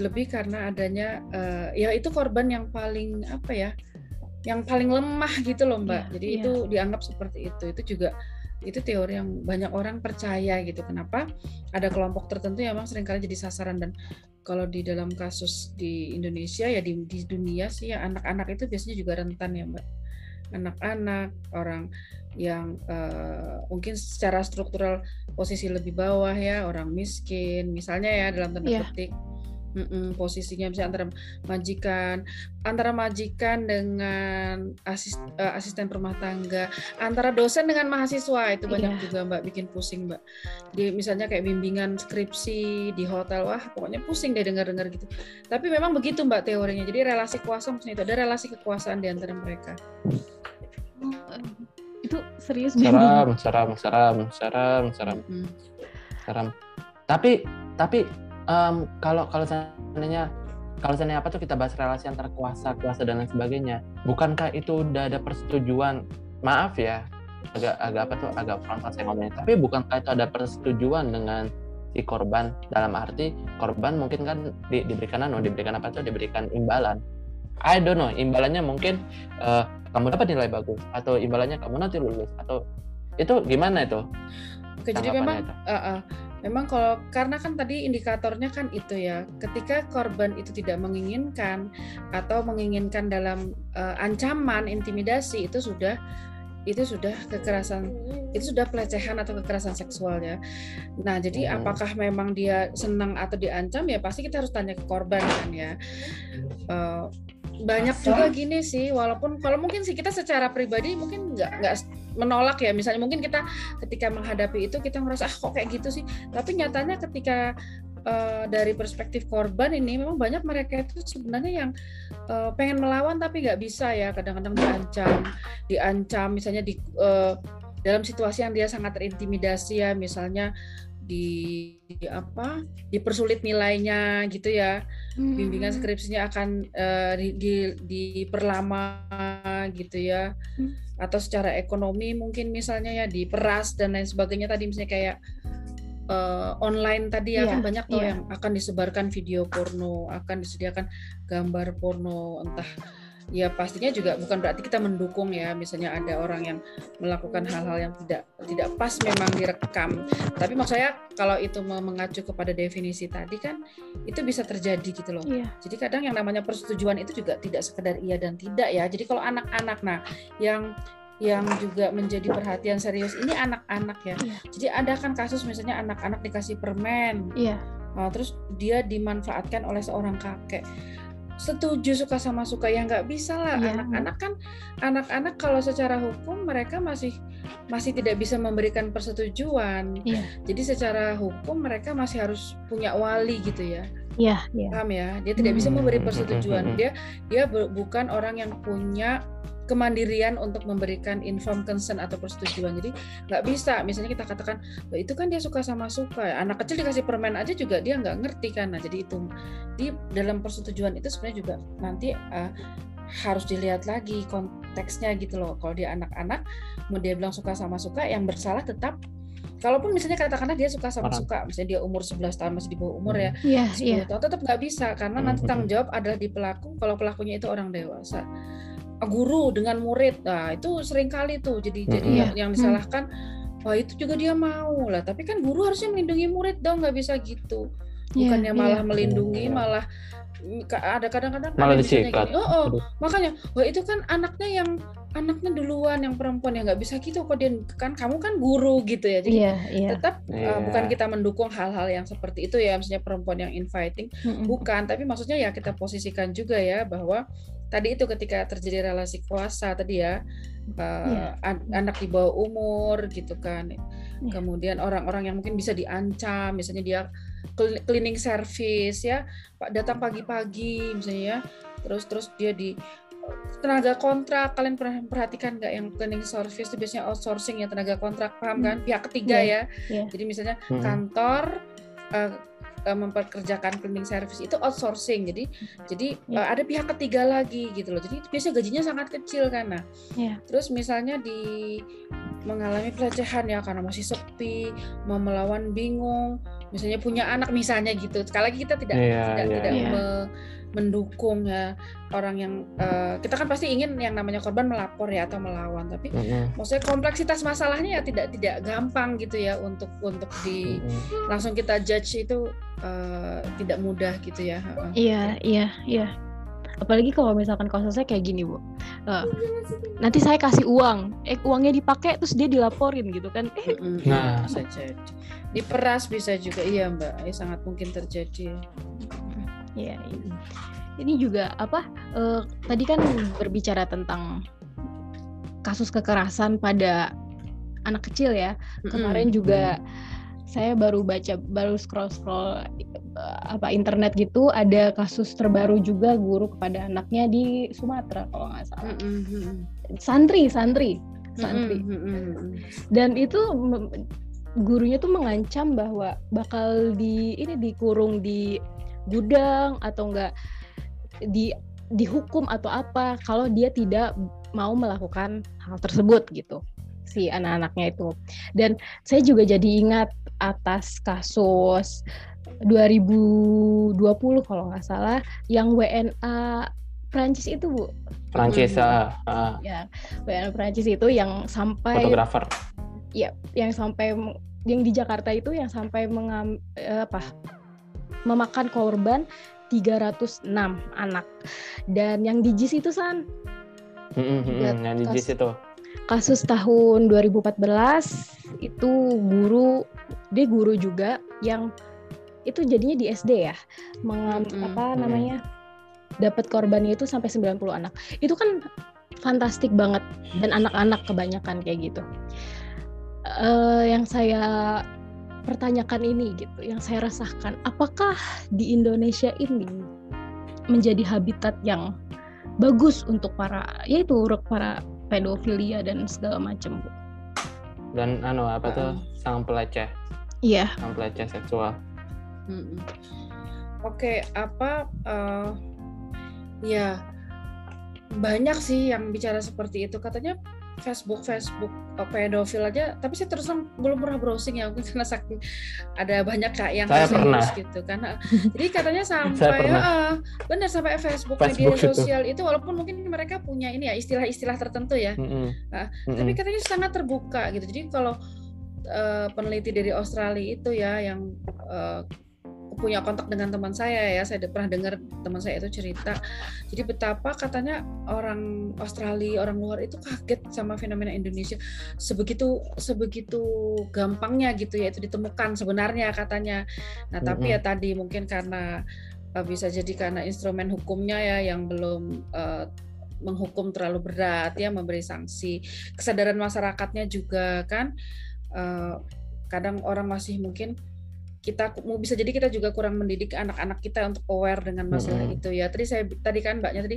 [SPEAKER 3] lebih karena adanya uh, ya itu korban yang paling apa ya yang paling lemah gitu loh mbak. Yeah, Jadi yeah. itu dianggap seperti itu. Itu juga itu teori yang banyak orang percaya gitu. Kenapa? Ada kelompok tertentu yang memang sering kali jadi sasaran dan kalau di dalam kasus di Indonesia ya di, di dunia sih ya anak-anak itu biasanya juga rentan ya mbak. Anak-anak orang yang uh, mungkin secara struktural posisi lebih bawah ya orang miskin misalnya ya dalam tanda yeah. petik Mm-mm, posisinya misalnya antara majikan, antara majikan dengan asis, uh, asisten rumah tangga, antara dosen dengan mahasiswa itu banyak yeah. juga mbak bikin pusing mbak. Di misalnya kayak bimbingan skripsi di hotel, wah pokoknya pusing deh dengar-dengar gitu. Tapi memang begitu mbak teorinya. Jadi relasi kuasa maksudnya itu ada relasi kekuasaan di antara mereka.
[SPEAKER 1] Oh, itu serius
[SPEAKER 2] seram, seram, seram, seram, seram, mm. seram. Tapi tapi um, kalau kalau seandainya kalau seandainya apa tuh kita bahas relasi antara kuasa kuasa dan lain sebagainya bukankah itu udah ada persetujuan? Maaf ya agak agak apa tuh agak frontal saya ngomongnya tapi bukankah itu ada persetujuan dengan si korban? Dalam arti korban mungkin kan di, diberikan anu diberikan apa tuh diberikan imbalan. I don't know imbalannya mungkin uh, kamu dapat nilai bagus atau imbalannya kamu nanti lulus atau itu gimana itu?
[SPEAKER 3] Oke, jadi memang uh, uh, memang kalau karena kan tadi indikatornya kan itu ya ketika korban itu tidak menginginkan atau menginginkan dalam uh, ancaman intimidasi itu sudah itu sudah kekerasan itu sudah pelecehan atau kekerasan seksual ya. Nah, jadi hmm. apakah memang dia senang atau diancam ya pasti kita harus tanya ke korban kan ya. Uh, banyak juga gini sih walaupun kalau mungkin sih kita secara pribadi mungkin nggak nggak menolak ya. Misalnya mungkin kita ketika menghadapi itu kita merasa ah kok kayak gitu sih? Tapi nyatanya ketika uh, dari perspektif korban ini memang banyak mereka itu sebenarnya yang uh, pengen melawan tapi nggak bisa ya. Kadang-kadang diancam diancam misalnya di uh, dalam situasi yang dia sangat terintimidasi ya. Misalnya di, di apa dipersulit nilainya gitu ya hmm. bimbingan skripsinya akan uh, di, di diperlama gitu ya hmm. atau secara ekonomi mungkin misalnya ya diperas dan lain sebagainya tadi misalnya kayak uh, online tadi ya yeah, kan banyak tuh yeah. yang akan disebarkan video porno, akan disediakan gambar porno entah ya pastinya juga bukan berarti kita mendukung ya misalnya ada orang yang melakukan hal-hal yang tidak tidak pas memang direkam tapi maksud saya kalau itu mengacu kepada definisi tadi kan itu bisa terjadi gitu loh yeah. jadi kadang yang namanya persetujuan itu juga tidak sekedar iya dan tidak ya jadi kalau anak-anak nah yang yang juga menjadi perhatian serius ini anak-anak ya. Yeah. Jadi ada kan kasus misalnya anak-anak dikasih permen, yeah. nah, terus dia dimanfaatkan oleh seorang kakek setuju suka sama suka ya nggak bisa lah iya. anak-anak kan anak-anak kalau secara hukum mereka masih masih tidak bisa memberikan persetujuan yeah. jadi secara hukum mereka masih harus punya wali gitu ya
[SPEAKER 1] Iya, yeah, yeah.
[SPEAKER 3] paham ya dia tidak bisa memberi hmm. persetujuan dia dia bukan orang yang punya kemandirian untuk memberikan inform consent atau persetujuan. Jadi nggak bisa, misalnya kita katakan itu kan dia suka sama suka. Anak kecil dikasih permen aja juga dia nggak ngerti kan. Nah jadi itu di dalam persetujuan itu sebenarnya juga nanti uh, harus dilihat lagi konteksnya gitu loh. Kalau dia anak-anak, mau dia bilang suka sama suka, yang bersalah tetap kalaupun misalnya katakanlah dia suka sama suka, misalnya dia umur 11 tahun masih di bawah umur ya, yeah, 10 yeah. tahun tetap nggak bisa karena nanti tanggung jawab adalah di pelaku kalau pelakunya itu orang dewasa guru dengan murid. Nah itu sering kali tuh jadi hmm. jadi yang, yang disalahkan wah itu juga dia mau lah. Tapi kan guru harusnya melindungi murid dong nggak bisa gitu. Iya, bukannya yeah, malah yeah. melindungi malah ada kadang-kadang
[SPEAKER 2] malah disikat
[SPEAKER 3] oh, oh makanya wah itu kan anaknya yang anaknya duluan yang perempuan yang nggak bisa gitu kok dia kan kamu kan guru gitu ya. Jadi yeah, yeah. tetap yeah. Uh, bukan kita mendukung hal-hal yang seperti itu ya misalnya perempuan yang inviting mm -hmm. bukan tapi maksudnya ya kita posisikan juga ya bahwa tadi itu ketika terjadi relasi kuasa tadi ya uh, yeah. anak di bawah umur gitu kan yeah. kemudian orang-orang yang mungkin bisa diancam misalnya dia cleaning service ya pak datang pagi-pagi misalnya ya terus terus dia di tenaga kontrak kalian pernah perhatikan nggak yang cleaning service itu biasanya outsourcing ya tenaga kontrak paham kan hmm. pihak ketiga yeah. ya yeah. jadi misalnya hmm. kantor uh, uh, memperkerjakan cleaning service itu outsourcing jadi jadi yeah. uh, ada pihak ketiga lagi gitu loh jadi biasanya gajinya sangat kecil kan nah yeah. terus misalnya di mengalami pelecehan ya karena masih sepi mau melawan bingung misalnya punya anak misalnya gitu sekali lagi kita tidak yeah, tidak yeah. tidak yeah. Me, mendukung ya orang yang uh, kita kan pasti ingin yang namanya korban melapor ya atau melawan. Tapi mm-hmm. maksudnya kompleksitas masalahnya ya tidak tidak gampang gitu ya untuk untuk di mm-hmm. langsung kita judge itu uh, tidak mudah gitu ya
[SPEAKER 1] iya iya iya. Apalagi kalau misalkan kasusnya kayak gini bu. Uh, nanti saya kasih uang. Eh uangnya dipakai terus dia dilaporin gitu kan. Eh
[SPEAKER 3] nah. Bisa jadi. Diperas bisa juga. Iya mbak. Ya sangat mungkin terjadi
[SPEAKER 1] Iya, ini. ini juga apa? Uh, tadi kan berbicara tentang kasus kekerasan pada anak kecil ya. Kemarin juga saya baru baca, baru scroll scroll uh, apa internet gitu, ada kasus terbaru juga guru kepada anaknya di Sumatera kalau nggak salah. Santri, santri, santri. Dan itu gurunya tuh mengancam bahwa bakal di ini dikurung di gudang atau enggak di dihukum atau apa kalau dia tidak mau melakukan hal tersebut gitu si anak-anaknya itu. Dan saya juga jadi ingat atas kasus 2020 kalau nggak salah yang WNA Prancis itu bu.
[SPEAKER 2] Prancis hmm. uh,
[SPEAKER 1] ya WNA Prancis itu yang sampai
[SPEAKER 2] fotografer.
[SPEAKER 1] Ya yang sampai yang di Jakarta itu yang sampai mengam eh, apa memakan korban 306 anak. Dan yang di JIS itu San.
[SPEAKER 2] Mm-hmm, yang di JIS itu.
[SPEAKER 1] Kasus tahun 2014 itu guru dia guru juga yang itu jadinya di SD ya. Mengam, mm-hmm. apa namanya? dapat korbannya itu sampai 90 anak. Itu kan fantastik banget dan anak-anak kebanyakan kayak gitu. Uh, yang saya pertanyakan ini gitu yang saya rasakan. Apakah di Indonesia ini menjadi habitat yang bagus untuk para yaitu untuk para pedofilia dan segala macam bu?
[SPEAKER 2] Dan anu apa tuh? Sang peleceh.
[SPEAKER 1] Iya.
[SPEAKER 2] Sang peleceh seksual.
[SPEAKER 3] Hmm. oke okay, apa uh, ya banyak sih yang bicara seperti itu. Katanya Facebook Facebook pedofil aja tapi saya terus belum pernah browsing ya mungkin karena saking ada banyak kak yang
[SPEAKER 2] saya pernah.
[SPEAKER 3] gitu kan jadi katanya sampai uh, benar sampai Facebook, Facebook media sosial itu. itu walaupun mungkin mereka punya ini ya istilah-istilah tertentu ya mm -hmm. nah, mm -hmm. tapi katanya sangat terbuka gitu jadi kalau uh, peneliti dari Australia itu ya yang uh, punya kontak dengan teman saya ya. Saya pernah dengar teman saya itu cerita. Jadi betapa katanya orang Australia orang luar itu kaget sama fenomena Indonesia. Sebegitu sebegitu gampangnya gitu ya itu ditemukan sebenarnya katanya. Nah tapi ya tadi mungkin karena uh, bisa jadi karena instrumen hukumnya ya yang belum uh, menghukum terlalu berat ya memberi sanksi. Kesadaran masyarakatnya juga kan uh, kadang orang masih mungkin kita mau bisa jadi kita juga kurang mendidik anak-anak kita untuk aware dengan masalah hmm. itu ya. Tadi saya tadi kan Mbaknya tadi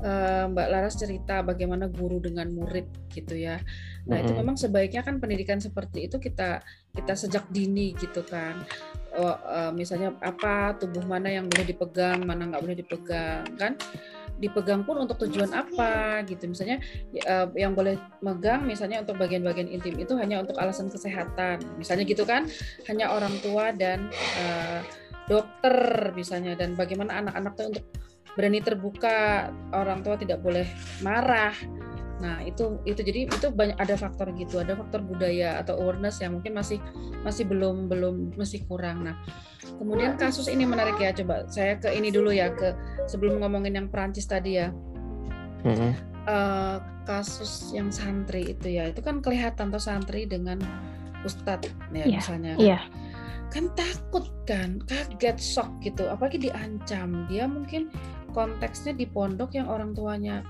[SPEAKER 3] uh, Mbak Laras cerita bagaimana guru dengan murid gitu ya. Nah, hmm. itu memang sebaiknya kan pendidikan seperti itu kita kita sejak dini gitu kan. Oh, uh, misalnya apa tubuh mana yang boleh dipegang, mana nggak boleh dipegang kan dipegang pun untuk tujuan apa gitu. Misalnya uh, yang boleh megang misalnya untuk bagian-bagian intim itu hanya untuk alasan kesehatan. Misalnya gitu kan hanya orang tua dan uh, dokter misalnya dan bagaimana anak-anak itu untuk berani terbuka orang tua tidak boleh marah Nah, itu itu jadi itu banyak ada faktor gitu, ada faktor budaya atau awareness yang mungkin masih masih belum belum masih kurang. Nah, kemudian kasus ini menarik ya. Coba saya ke ini dulu ya ke sebelum ngomongin yang Perancis tadi ya. Mm-hmm. Uh, kasus yang santri itu ya, itu kan kelihatan tuh santri dengan ustadz ya yeah. misalnya. Kan. Yeah. Kan takut kan, kaget, shock gitu, apalagi diancam. Dia mungkin konteksnya di pondok yang orang tuanya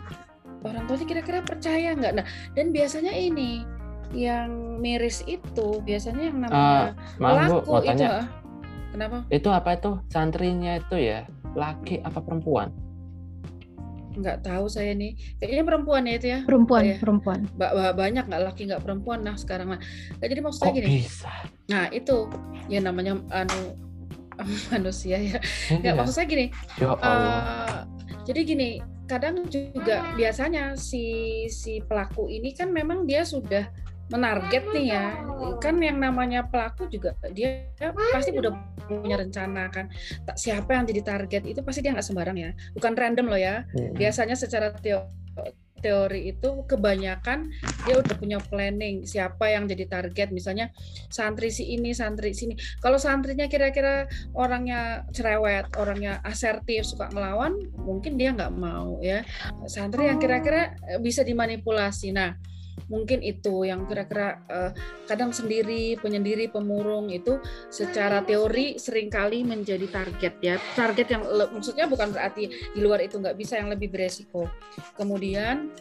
[SPEAKER 3] orang tuanya kira-kira percaya nggak? Nah dan biasanya ini yang miris itu biasanya yang namanya uh, laku Bu, itu tanya, kenapa?
[SPEAKER 2] Itu apa itu? Santrinya itu ya laki apa perempuan?
[SPEAKER 3] Nggak tahu saya nih. Kayaknya perempuan ya itu ya?
[SPEAKER 1] Perempuan ya. perempuan.
[SPEAKER 3] Ba banyak nggak laki nggak perempuan? Nah sekarang nah jadi maksud saya gini.
[SPEAKER 2] bisa?
[SPEAKER 3] nah itu ya namanya anu manusia ya. Nggak maksud saya gini. Ya uh, jadi gini kadang juga biasanya si si pelaku ini kan memang dia sudah menarget nih ya. Kan yang namanya pelaku juga dia pasti udah punya rencana kan. Siapa yang jadi target? Itu pasti dia nggak sembarang ya. Bukan random loh ya. Biasanya secara teori teori itu kebanyakan dia udah punya planning siapa yang jadi target. Misalnya santri si ini santri sini. Kalau santrinya kira-kira orangnya cerewet orangnya asertif suka ngelawan mungkin dia nggak mau ya. Santri yang kira-kira bisa dimanipulasi. Nah mungkin itu yang kira-kira uh, kadang sendiri penyendiri pemurung itu secara teori sering kali menjadi target ya target yang maksudnya bukan berarti di luar itu nggak bisa yang lebih beresiko kemudian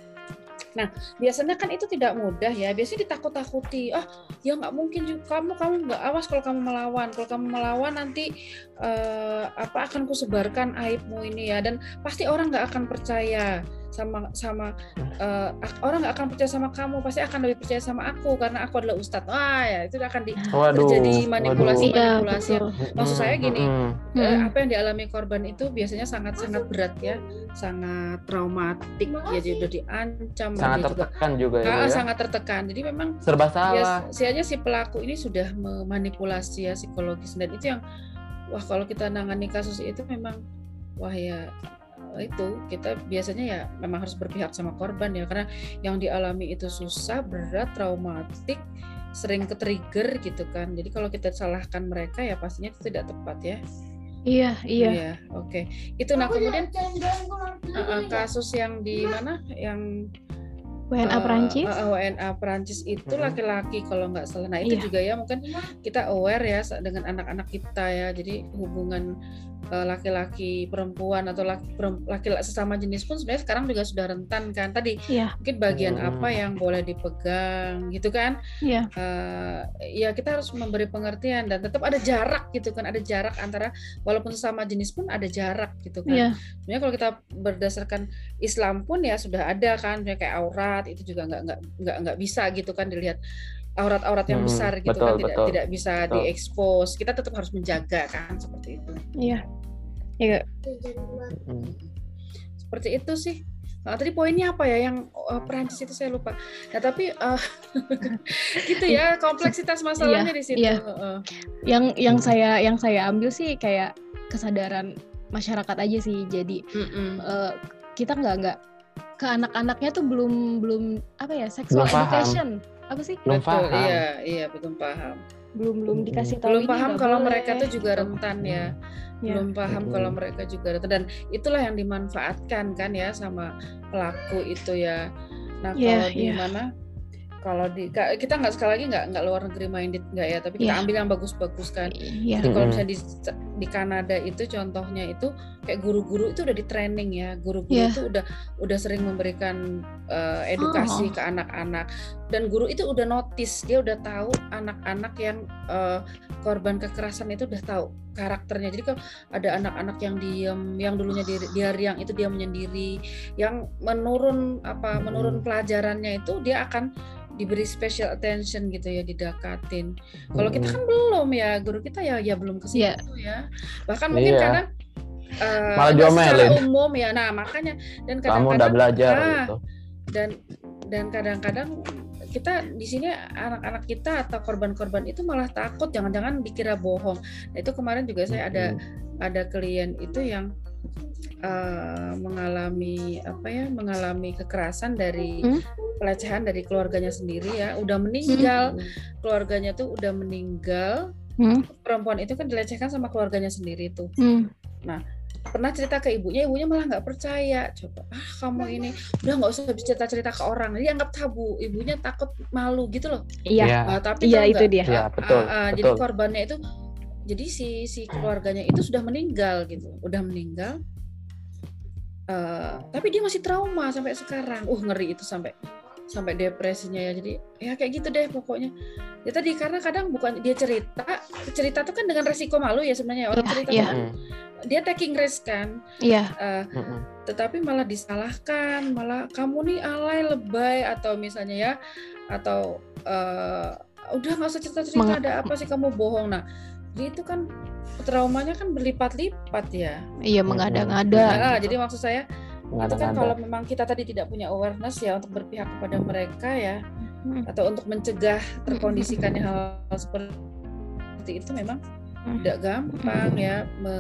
[SPEAKER 3] Nah, biasanya kan itu tidak mudah ya. Biasanya ditakut-takuti. Ah, ya nggak mungkin juga kamu kamu nggak awas kalau kamu melawan. Kalau kamu melawan nanti uh, apa akan kusebarkan aibmu ini ya. Dan pasti orang nggak akan percaya sama sama uh, orang nggak akan percaya sama kamu pasti akan lebih percaya sama aku karena aku adalah ustadz. Wah ya itu akan di, waduh, terjadi manipulasi waduh. manipulasi. iya, maksud saya gini hmm. uh, apa yang dialami korban itu biasanya sangat sangat berat ya. Sangat traumatik ya dia udah diancam
[SPEAKER 2] sangat dia tertekan juga, juga ya,
[SPEAKER 3] ya. sangat tertekan. Jadi memang
[SPEAKER 2] serba salah.
[SPEAKER 3] ya, si pelaku ini sudah memanipulasi ya psikologis. Dan itu yang wah kalau kita nangani kasus itu memang wah ya itu kita biasanya ya memang harus berpihak sama korban ya karena yang dialami itu susah berat traumatik sering ke trigger gitu kan. Jadi kalau kita salahkan mereka ya pastinya itu tidak tepat ya.
[SPEAKER 1] Iya iya. Iya
[SPEAKER 3] oke. Okay. itu nah kemudian uh, kasus yang di mana? Yang
[SPEAKER 1] WNA Perancis?
[SPEAKER 3] uh, uh, WNA Perancis itu laki-laki kalau nggak salah. Nah itu iya. juga ya mungkin kita aware ya dengan anak-anak kita ya. Jadi hubungan Eh, laki-laki perempuan atau laki laki sesama jenis pun sebenarnya sekarang juga sudah rentan kan tadi yeah. mungkin bagian hmm. apa yang boleh dipegang gitu kan yeah. uh, ya kita harus memberi pengertian dan tetap ada jarak gitu kan ada jarak antara walaupun sesama jenis pun ada jarak gitu kan yeah. sebenarnya kalau kita berdasarkan Islam pun ya sudah ada kan kayak aurat itu juga nggak nggak nggak nggak bisa gitu kan dilihat aurat-aurat yang hmm, besar gitu betul, kan tidak betul, tidak bisa betul. diekspos kita tetap harus menjaga kan seperti itu
[SPEAKER 1] iya iya
[SPEAKER 3] hmm. seperti itu sih Uh, tadi poinnya apa ya yang uh, Perancis itu saya lupa. Nah tapi uh, gitu ya kompleksitas masalahnya iya, di situ. Iya. Uh.
[SPEAKER 1] Yang yang saya yang saya ambil sih kayak kesadaran masyarakat aja sih. Jadi mm -mm. Uh, kita nggak nggak ke anak-anaknya tuh belum belum apa ya sexual belum education paham. Apa sih?
[SPEAKER 2] Belum
[SPEAKER 3] Betul, paham. Iya iya belum paham.
[SPEAKER 1] Belum belum dikasih tahu.
[SPEAKER 3] Belum paham kalau boleh. mereka tuh juga rentan ya yeah. belum paham hmm. kalau mereka juga ada dan itulah yang dimanfaatkan kan ya sama pelaku itu ya nah yeah, kalau di yeah. mana kalau di kita nggak sekali lagi nggak nggak luar negeri minded nggak ya tapi kita yeah. ambil yang bagus-bagus kan yeah. jadi kalau misalnya di di Kanada itu contohnya itu kayak guru-guru itu udah di training ya guru-guru yeah. itu udah udah sering memberikan uh, edukasi oh. ke anak-anak dan guru itu udah notice dia udah tahu anak-anak yang uh, korban kekerasan itu udah tahu karakternya jadi kalau ada anak-anak yang diem yang dulunya di, dia riang itu dia menyendiri yang menurun apa menurun pelajarannya itu dia akan diberi special attention gitu ya didakatin. Kalau kita kan belum ya guru kita ya ya belum ke situ yeah. ya. Bahkan mungkin yeah. karena
[SPEAKER 2] uh, malah diomelin.
[SPEAKER 3] umum ya. Nah, makanya dan
[SPEAKER 2] kadang-kadang kamu udah belajar nah, gitu.
[SPEAKER 3] Dan dan kadang-kadang kita di sini anak-anak kita atau korban-korban itu malah takut jangan-jangan dikira bohong. Nah, itu kemarin juga saya ada hmm. ada klien itu yang uh, mengalami apa ya mengalami kekerasan dari hmm? pelecehan dari keluarganya sendiri ya udah meninggal hmm. keluarganya tuh udah meninggal hmm? perempuan itu kan dilecehkan sama keluarganya sendiri tuh. Hmm. nah pernah cerita ke ibunya ibunya malah nggak percaya. Coba ah kamu ini udah nggak usah cerita cerita ke orang. Dia anggap tabu ibunya takut malu gitu loh.
[SPEAKER 1] Iya. Uh, tapi iya itu dia.
[SPEAKER 2] Ya, betul, uh, uh,
[SPEAKER 3] betul. jadi korbannya itu jadi si si keluarganya itu sudah meninggal gitu. Udah meninggal uh, tapi dia masih trauma sampai sekarang. Uh ngeri itu sampai sampai depresinya ya jadi ya kayak gitu deh pokoknya ya tadi karena kadang bukan dia cerita cerita tuh kan dengan resiko malu ya sebenarnya orang yeah, cerita yeah. kan dia taking risk kan
[SPEAKER 1] yeah. Iya. uh,
[SPEAKER 3] mm-hmm. tetapi malah disalahkan malah kamu nih alay lebay atau misalnya ya atau uh, udah nggak usah cerita cerita ada apa sih kamu bohong nah jadi itu kan traumanya kan berlipat-lipat ya
[SPEAKER 1] iya mengada-ngada
[SPEAKER 3] nah, jadi maksud saya itu kan kalau memang kita tadi tidak punya awareness ya untuk berpihak kepada mereka ya hmm. atau untuk mencegah terkondisikannya hal, hal seperti itu memang hmm. tidak gampang ya me,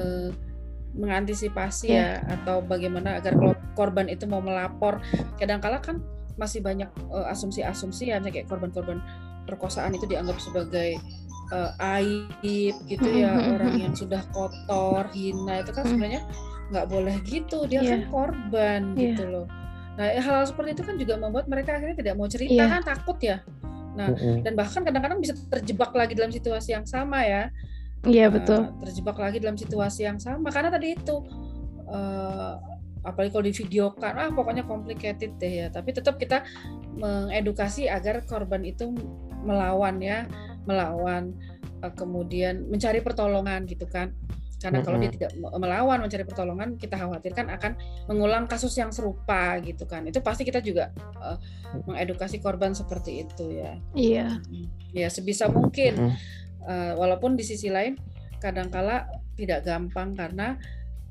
[SPEAKER 3] mengantisipasi yeah. ya atau bagaimana agar korban itu mau melapor kadang-kala kan masih banyak uh, asumsi-asumsi ya kayak korban-korban perkosaan itu dianggap sebagai uh, aib gitu ya orang yang sudah kotor hina itu kan sebenarnya nggak boleh gitu dia yeah. kan korban yeah. gitu loh nah hal-hal seperti itu kan juga membuat mereka akhirnya tidak mau cerita yeah. kan takut ya nah mm-hmm. dan bahkan kadang-kadang bisa terjebak lagi dalam situasi yang sama ya
[SPEAKER 1] iya yeah, betul
[SPEAKER 3] terjebak lagi dalam situasi yang sama karena tadi itu uh, apalagi kalau di video kan ah pokoknya complicated deh ya tapi tetap kita mengedukasi agar korban itu melawan ya melawan uh, kemudian mencari pertolongan gitu kan karena mm -hmm. kalau dia tidak melawan mencari pertolongan kita khawatirkan akan mengulang kasus yang serupa gitu kan. Itu pasti kita juga uh, mengedukasi korban seperti itu ya.
[SPEAKER 1] Iya.
[SPEAKER 3] Ya sebisa mungkin. Mm -hmm. uh, walaupun di sisi lain kadangkala tidak gampang karena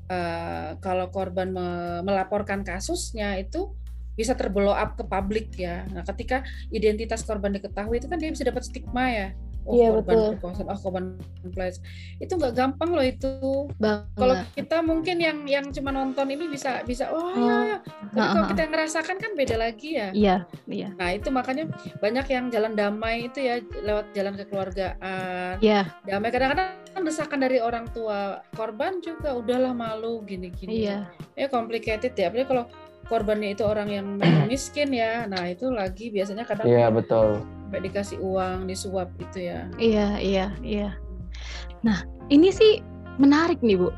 [SPEAKER 3] uh, kalau korban me melaporkan kasusnya itu bisa terblow up ke publik ya. Nah, ketika identitas korban diketahui itu kan dia bisa dapat stigma ya oh iya, korban betul. perkosaan, oh korban. Itu nggak gampang loh itu. Kalau kita mungkin yang yang cuma nonton ini bisa bisa oh, oh ya, tapi uh, kalau kita ngerasakan kan beda lagi ya.
[SPEAKER 1] Iya, iya.
[SPEAKER 3] Nah, itu makanya banyak yang jalan damai itu ya lewat jalan kekeluargaan.
[SPEAKER 1] Iya.
[SPEAKER 3] Damai kadang-kadang desakan dari orang tua korban juga udahlah malu gini-gini.
[SPEAKER 1] Iya.
[SPEAKER 3] Ya complicated ya. Apalagi kalau korbannya itu orang yang miskin ya. Nah, itu lagi biasanya kadang
[SPEAKER 2] Iya, betul
[SPEAKER 3] sampai dikasih uang disuap itu ya.
[SPEAKER 1] Iya iya iya. Nah ini sih menarik nih bu.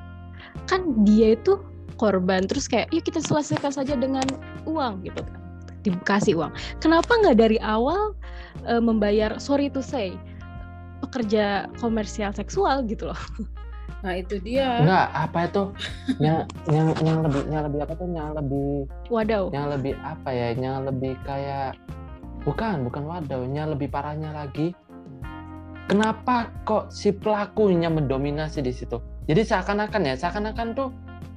[SPEAKER 1] Kan dia itu korban terus kayak yuk kita selesaikan saja dengan uang gitu kan. Dikasih uang. Kenapa nggak dari awal e, membayar sorry to say pekerja komersial seksual gitu loh.
[SPEAKER 3] Nah itu dia.
[SPEAKER 2] Enggak, apa itu? Yang yang yang lebih yang lebih apa tuh? Yang lebih
[SPEAKER 1] wadaw.
[SPEAKER 2] Yang lebih apa ya? Yang lebih kayak Bukan, bukan wadahnya lebih parahnya lagi. Kenapa kok si pelakunya mendominasi di situ? Jadi seakan-akan ya, seakan-akan tuh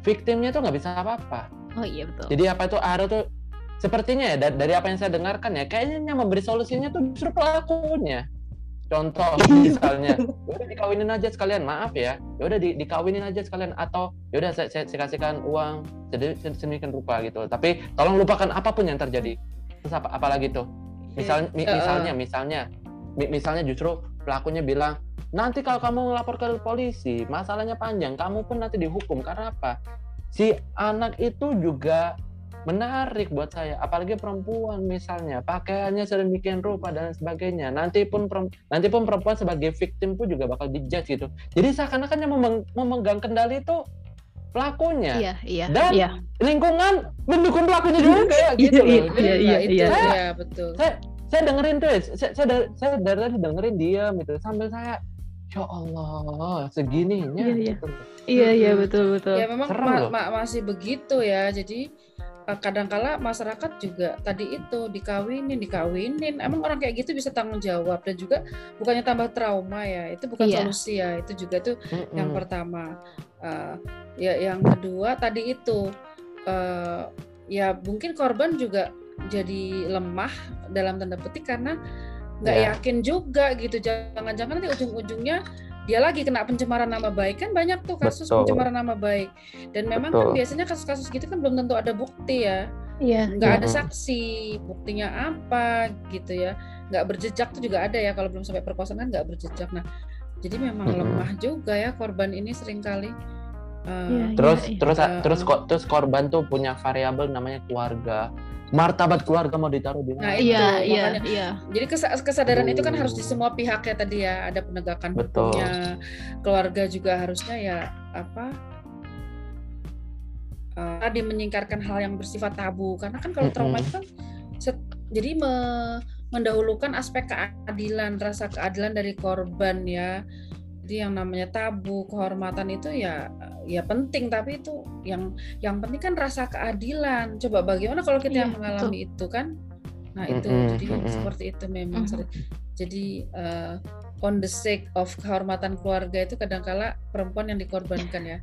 [SPEAKER 2] victimnya tuh nggak bisa apa-apa.
[SPEAKER 1] Oh iya betul.
[SPEAKER 2] Jadi apa itu Aro tuh sepertinya ya dari apa yang saya dengarkan ya kayaknya yang memberi solusinya tuh justru pelakunya. Contoh misalnya, ya udah dikawinin aja sekalian, maaf ya, ya udah di, dikawinin aja sekalian atau ya udah saya, saya, saya kasihkan uang sedemikian rupa gitu. Tapi tolong lupakan apa pun yang terjadi. Terus apa apalagi tuh? Misal, mi, misalnya, misalnya, mi, misalnya justru pelakunya bilang, nanti kalau kamu ngelapor ke polisi, masalahnya panjang, kamu pun nanti dihukum. Karena apa? Si anak itu juga menarik buat saya apalagi perempuan misalnya. Pakaiannya sedemikian rupa dan sebagainya. Nanti pun nanti pun perempuan sebagai victim pun juga bakal dijudge gitu. Jadi seakan-akan yang memegang kendali itu pelakunya
[SPEAKER 1] iya, iya,
[SPEAKER 2] dan
[SPEAKER 1] iya.
[SPEAKER 2] lingkungan mendukung pelakunya juga ya gitu
[SPEAKER 1] iya, loh. iya, iya,
[SPEAKER 3] itu, iya, saya, iya, betul.
[SPEAKER 2] Saya, saya dengerin tuh, saya, saya, saya dari tadi dengerin dia gitu sambil saya ya Allah segininya
[SPEAKER 1] iya, iya. Gitu. iya iya betul betul
[SPEAKER 3] ya memang ma ma masih begitu ya jadi kadangkala masyarakat juga tadi itu dikawinin dikawinin emang orang kayak gitu bisa tanggung jawab dan juga bukannya tambah trauma ya itu bukan yeah. solusi ya itu juga tuh mm -hmm. yang pertama uh, ya yang kedua tadi itu uh, ya mungkin korban juga jadi lemah dalam tanda petik karena nggak yeah. yakin juga gitu jangan-jangan nanti ujung-ujungnya dia lagi kena pencemaran nama baik kan banyak tuh kasus Betul. pencemaran nama baik dan memang kan Betul. kan biasanya kasus-kasus gitu kan belum tentu ada bukti ya
[SPEAKER 1] Iya.
[SPEAKER 3] nggak ada saksi buktinya apa gitu ya nggak berjejak tuh juga ada ya kalau belum sampai perkosaan kan nggak berjejak nah jadi memang hmm. lemah juga ya korban ini sering kali
[SPEAKER 2] uh, terus ya, terus uh, terus terus korban tuh punya variabel namanya keluarga martabat keluarga mau ditaruh di
[SPEAKER 3] mana? Nah, iya, iya, iya. Jadi kesadaran itu kan harus di semua pihak ya tadi ya, ada penegakan Betul. hukumnya, keluarga juga harusnya ya apa? Uh, tadi menyingkarkan hal yang bersifat tabu karena kan kalau trauma itu kan set, jadi me, mendahulukan aspek keadilan, rasa keadilan dari korban ya. Jadi yang namanya tabu, kehormatan itu ya ya penting tapi itu yang yang penting kan rasa keadilan. Coba bagaimana kalau kita ya, yang mengalami betul. itu kan? Nah, itu mm -hmm. jadi mm -hmm. seperti itu memang mm -hmm. Jadi uh, on the sake of kehormatan keluarga itu kadangkala perempuan yang dikorbankan ya.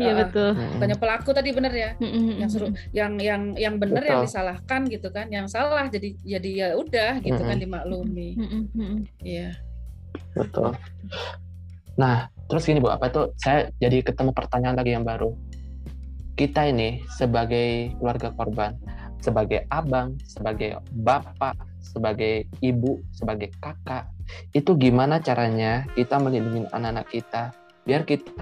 [SPEAKER 1] Iya uh, betul.
[SPEAKER 3] Bukannya pelaku tadi benar ya. Mm -hmm. Yang suruh yang yang yang benar yang disalahkan gitu kan. Yang salah jadi jadi ya udah gitu mm -hmm. kan dimaklumi. Iya. Mm -hmm. yeah.
[SPEAKER 2] Betul. Nah, terus gini Bu, apa itu saya jadi ketemu pertanyaan lagi yang baru. Kita ini sebagai keluarga korban, sebagai abang, sebagai bapak, sebagai ibu, sebagai kakak, itu gimana caranya kita melindungi anak-anak kita biar kita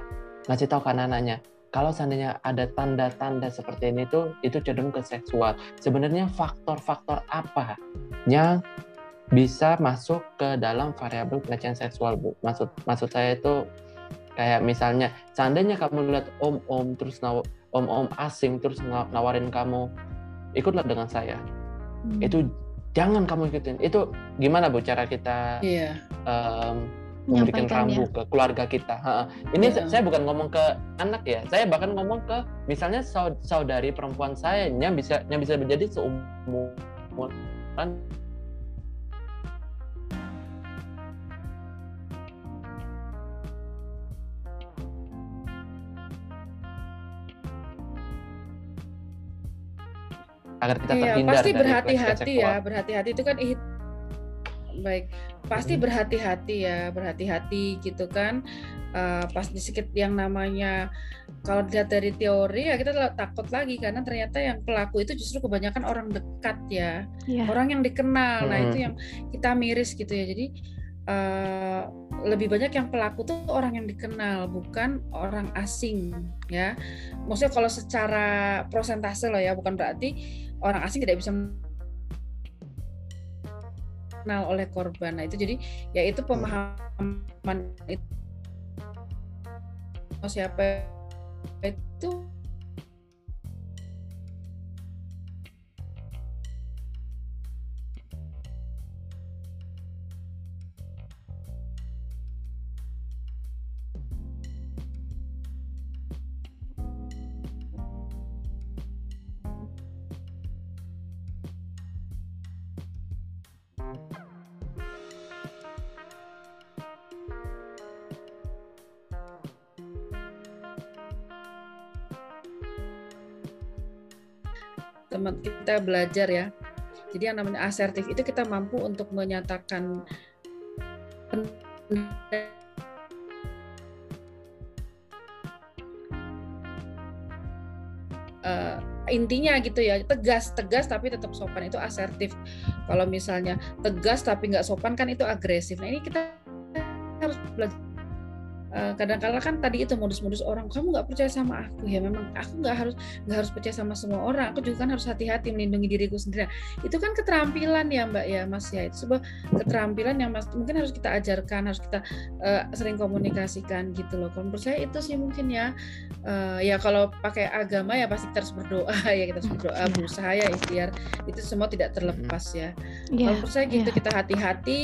[SPEAKER 2] ngasih tahu ke anak-anaknya kalau seandainya ada tanda-tanda seperti ini tuh itu cenderung ke seksual. Sebenarnya faktor-faktor apa yang bisa masuk ke dalam variabel pelecehan seksual bu maksud maksud saya itu kayak misalnya seandainya kamu lihat om-om terus naw om-om asing terus nawarin kamu ikutlah dengan saya hmm. itu jangan kamu ikutin itu gimana bu cara kita yeah. um, memberikan rambu ya. ke keluarga kita. Ha, ini yeah. saya bukan ngomong ke anak ya, saya bahkan ngomong ke misalnya saudari perempuan saya yang bisa yang bisa menjadi seumuran agar kita iya, terhindar
[SPEAKER 3] pasti berhati-hati ya berhati-hati. Itu kan baik. Pasti hmm. berhati-hati ya berhati-hati gitu kan. Uh, pas di sekitar yang namanya kalau dilihat dari teori ya kita takut lagi. Karena ternyata yang pelaku itu justru kebanyakan orang dekat ya. Yeah. orang yang dikenal. Hmm. nah itu yang kita miris gitu ya. Jadi uh, lebih banyak yang pelaku tuh orang yang dikenal bukan orang asing ya. Maksudnya kalau secara prosentase loh ya bukan berarti orang asing tidak bisa kenal oleh korban. Nah itu jadi ya itu pemahaman itu siapa itu kita belajar ya. Jadi yang namanya asertif itu kita mampu untuk menyatakan uh, intinya gitu ya tegas tegas tapi tetap sopan itu asertif. Kalau misalnya tegas tapi nggak sopan kan itu agresif. Nah ini kita harus belajar kadang-kala kan tadi itu modus-modus orang kamu nggak percaya sama aku ya memang aku nggak harus nggak harus percaya sama semua orang aku juga kan harus hati-hati melindungi diriku sendiri. Itu kan keterampilan ya mbak ya mas ya. Itu sebuah keterampilan yang mas mungkin harus kita ajarkan harus kita uh, sering komunikasikan gitu loh. Kalau menurut saya itu sih mungkin ya uh, ya kalau pakai agama ya pasti kita harus berdoa ya kita harus berdoa iya. berusaha ya ikhtiar. Itu semua tidak terlepas ya. Yeah, kalau menurut saya gitu yeah. kita hati-hati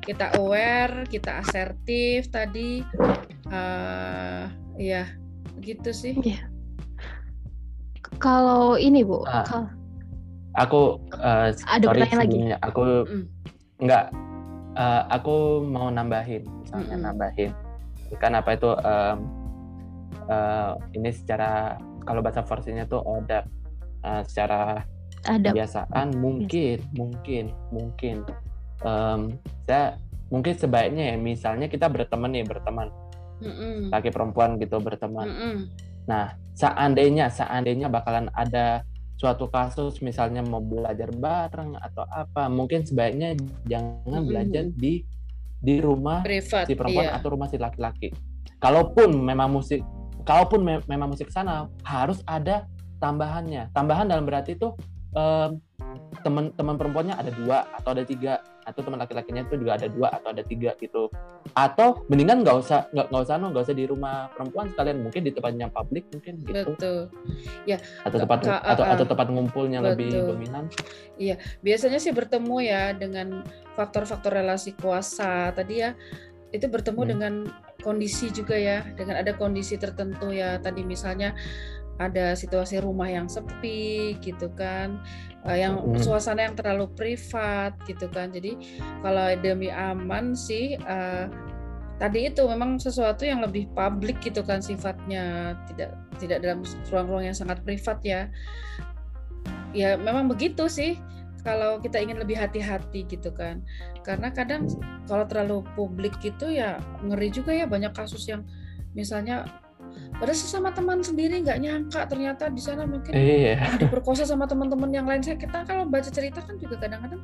[SPEAKER 3] kita aware kita asertif tadi uh, ya gitu sih
[SPEAKER 1] ya. kalau ini bu
[SPEAKER 2] uh, kal aku uh, ada sorry sebelumnya lagi. aku mm. nggak uh, aku mau nambahin misalnya mm nambahin kan apa itu um, uh, ini secara kalau bahasa versinya tuh odap uh, secara Adab. kebiasaan mungkin yes. mungkin mungkin um, saya mungkin sebaiknya ya misalnya kita berteman nih berteman mm laki perempuan gitu berteman. Mm-mm. Nah, seandainya seandainya bakalan ada suatu kasus misalnya mau belajar bareng atau apa, mungkin sebaiknya jangan mm-hmm. belajar di di rumah Privat, si perempuan iya. atau rumah si laki-laki. Kalaupun memang musik, kalaupun me- memang musik sana harus ada tambahannya. Tambahan dalam berarti itu um, teman-teman perempuannya ada dua atau ada tiga atau teman laki-lakinya itu juga ada dua atau ada tiga gitu. Atau mendingan nggak usah nggak nggak usah nggak usah di rumah perempuan sekalian. Mungkin di tempatnya publik mungkin gitu.
[SPEAKER 3] Betul. Ya
[SPEAKER 2] atau tempat K atau atau tempat ngumpulnya betul. lebih dominan.
[SPEAKER 3] Iya biasanya sih bertemu ya dengan faktor-faktor relasi kuasa. Tadi ya itu bertemu hmm. dengan kondisi juga ya. Dengan ada kondisi tertentu ya. Tadi misalnya ada situasi rumah yang sepi gitu kan uh, yang hmm. suasana yang terlalu privat gitu kan. Jadi kalau demi aman sih uh, tadi itu memang sesuatu yang lebih publik gitu kan sifatnya tidak tidak dalam ruang-ruang yang sangat privat ya. Ya memang begitu sih kalau kita ingin lebih hati-hati gitu kan. Karena kadang kalau terlalu publik gitu ya ngeri juga ya banyak kasus yang misalnya Padahal sesama teman sendiri nggak nyangka ternyata di sana mungkin iya. diperkosa sama teman-teman yang lain. Saya kita kalau baca cerita kan juga kadang-kadang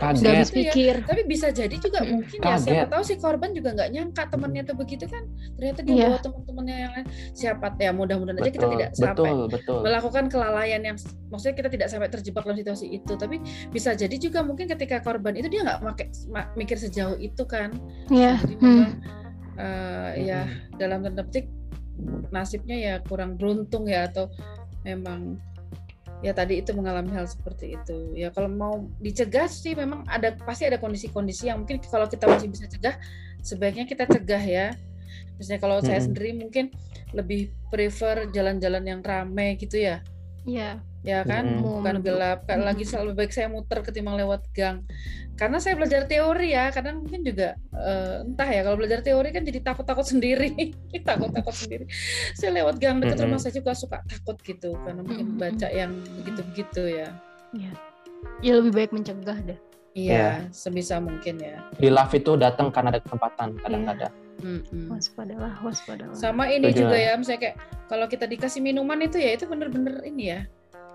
[SPEAKER 1] kaget pikir
[SPEAKER 3] ya. tapi bisa jadi juga mungkin kaget. ya siapa tahu si korban juga nggak nyangka temannya tuh begitu kan ternyata dia yeah. bawa teman-temannya yang lain siapa ya mudah-mudahan aja kita tidak betul, sampai betul. melakukan kelalaian yang maksudnya kita tidak sampai terjebak dalam situasi itu tapi bisa jadi juga mungkin ketika korban itu dia nggak mikir sejauh itu kan
[SPEAKER 1] yeah. jadi memang hmm
[SPEAKER 3] uh, ya dalam tanda petik nasibnya ya kurang beruntung ya atau memang ya tadi itu mengalami hal seperti itu. Ya kalau mau dicegah sih memang ada pasti ada kondisi-kondisi yang mungkin kalau kita masih bisa cegah sebaiknya kita cegah ya. Misalnya kalau hmm. saya sendiri mungkin lebih prefer jalan-jalan yang ramai gitu ya.
[SPEAKER 1] Iya
[SPEAKER 3] ya kan? Hmm. bukan gelap kan lagi selalu baik saya muter ketimbang lewat gang. Karena saya belajar teori ya kadang mungkin juga uh, entah ya kalau belajar teori kan jadi takut-takut sendiri. Takut-takut sendiri. Saya lewat gang dekat hmm. rumah saya juga suka takut gitu karena mungkin hmm. baca yang begitu-begitu ya.
[SPEAKER 1] Ya ya lebih baik mencegah deh.
[SPEAKER 3] Iya ya. sebisa mungkin ya.
[SPEAKER 2] Hilaf itu datang karena ada kesempatan kadang-kadang.
[SPEAKER 1] Mm-mm. waspadalah waspadalah.
[SPEAKER 3] Sama ini juga ya misalnya kayak kalau kita dikasih minuman itu ya itu bener-bener ini ya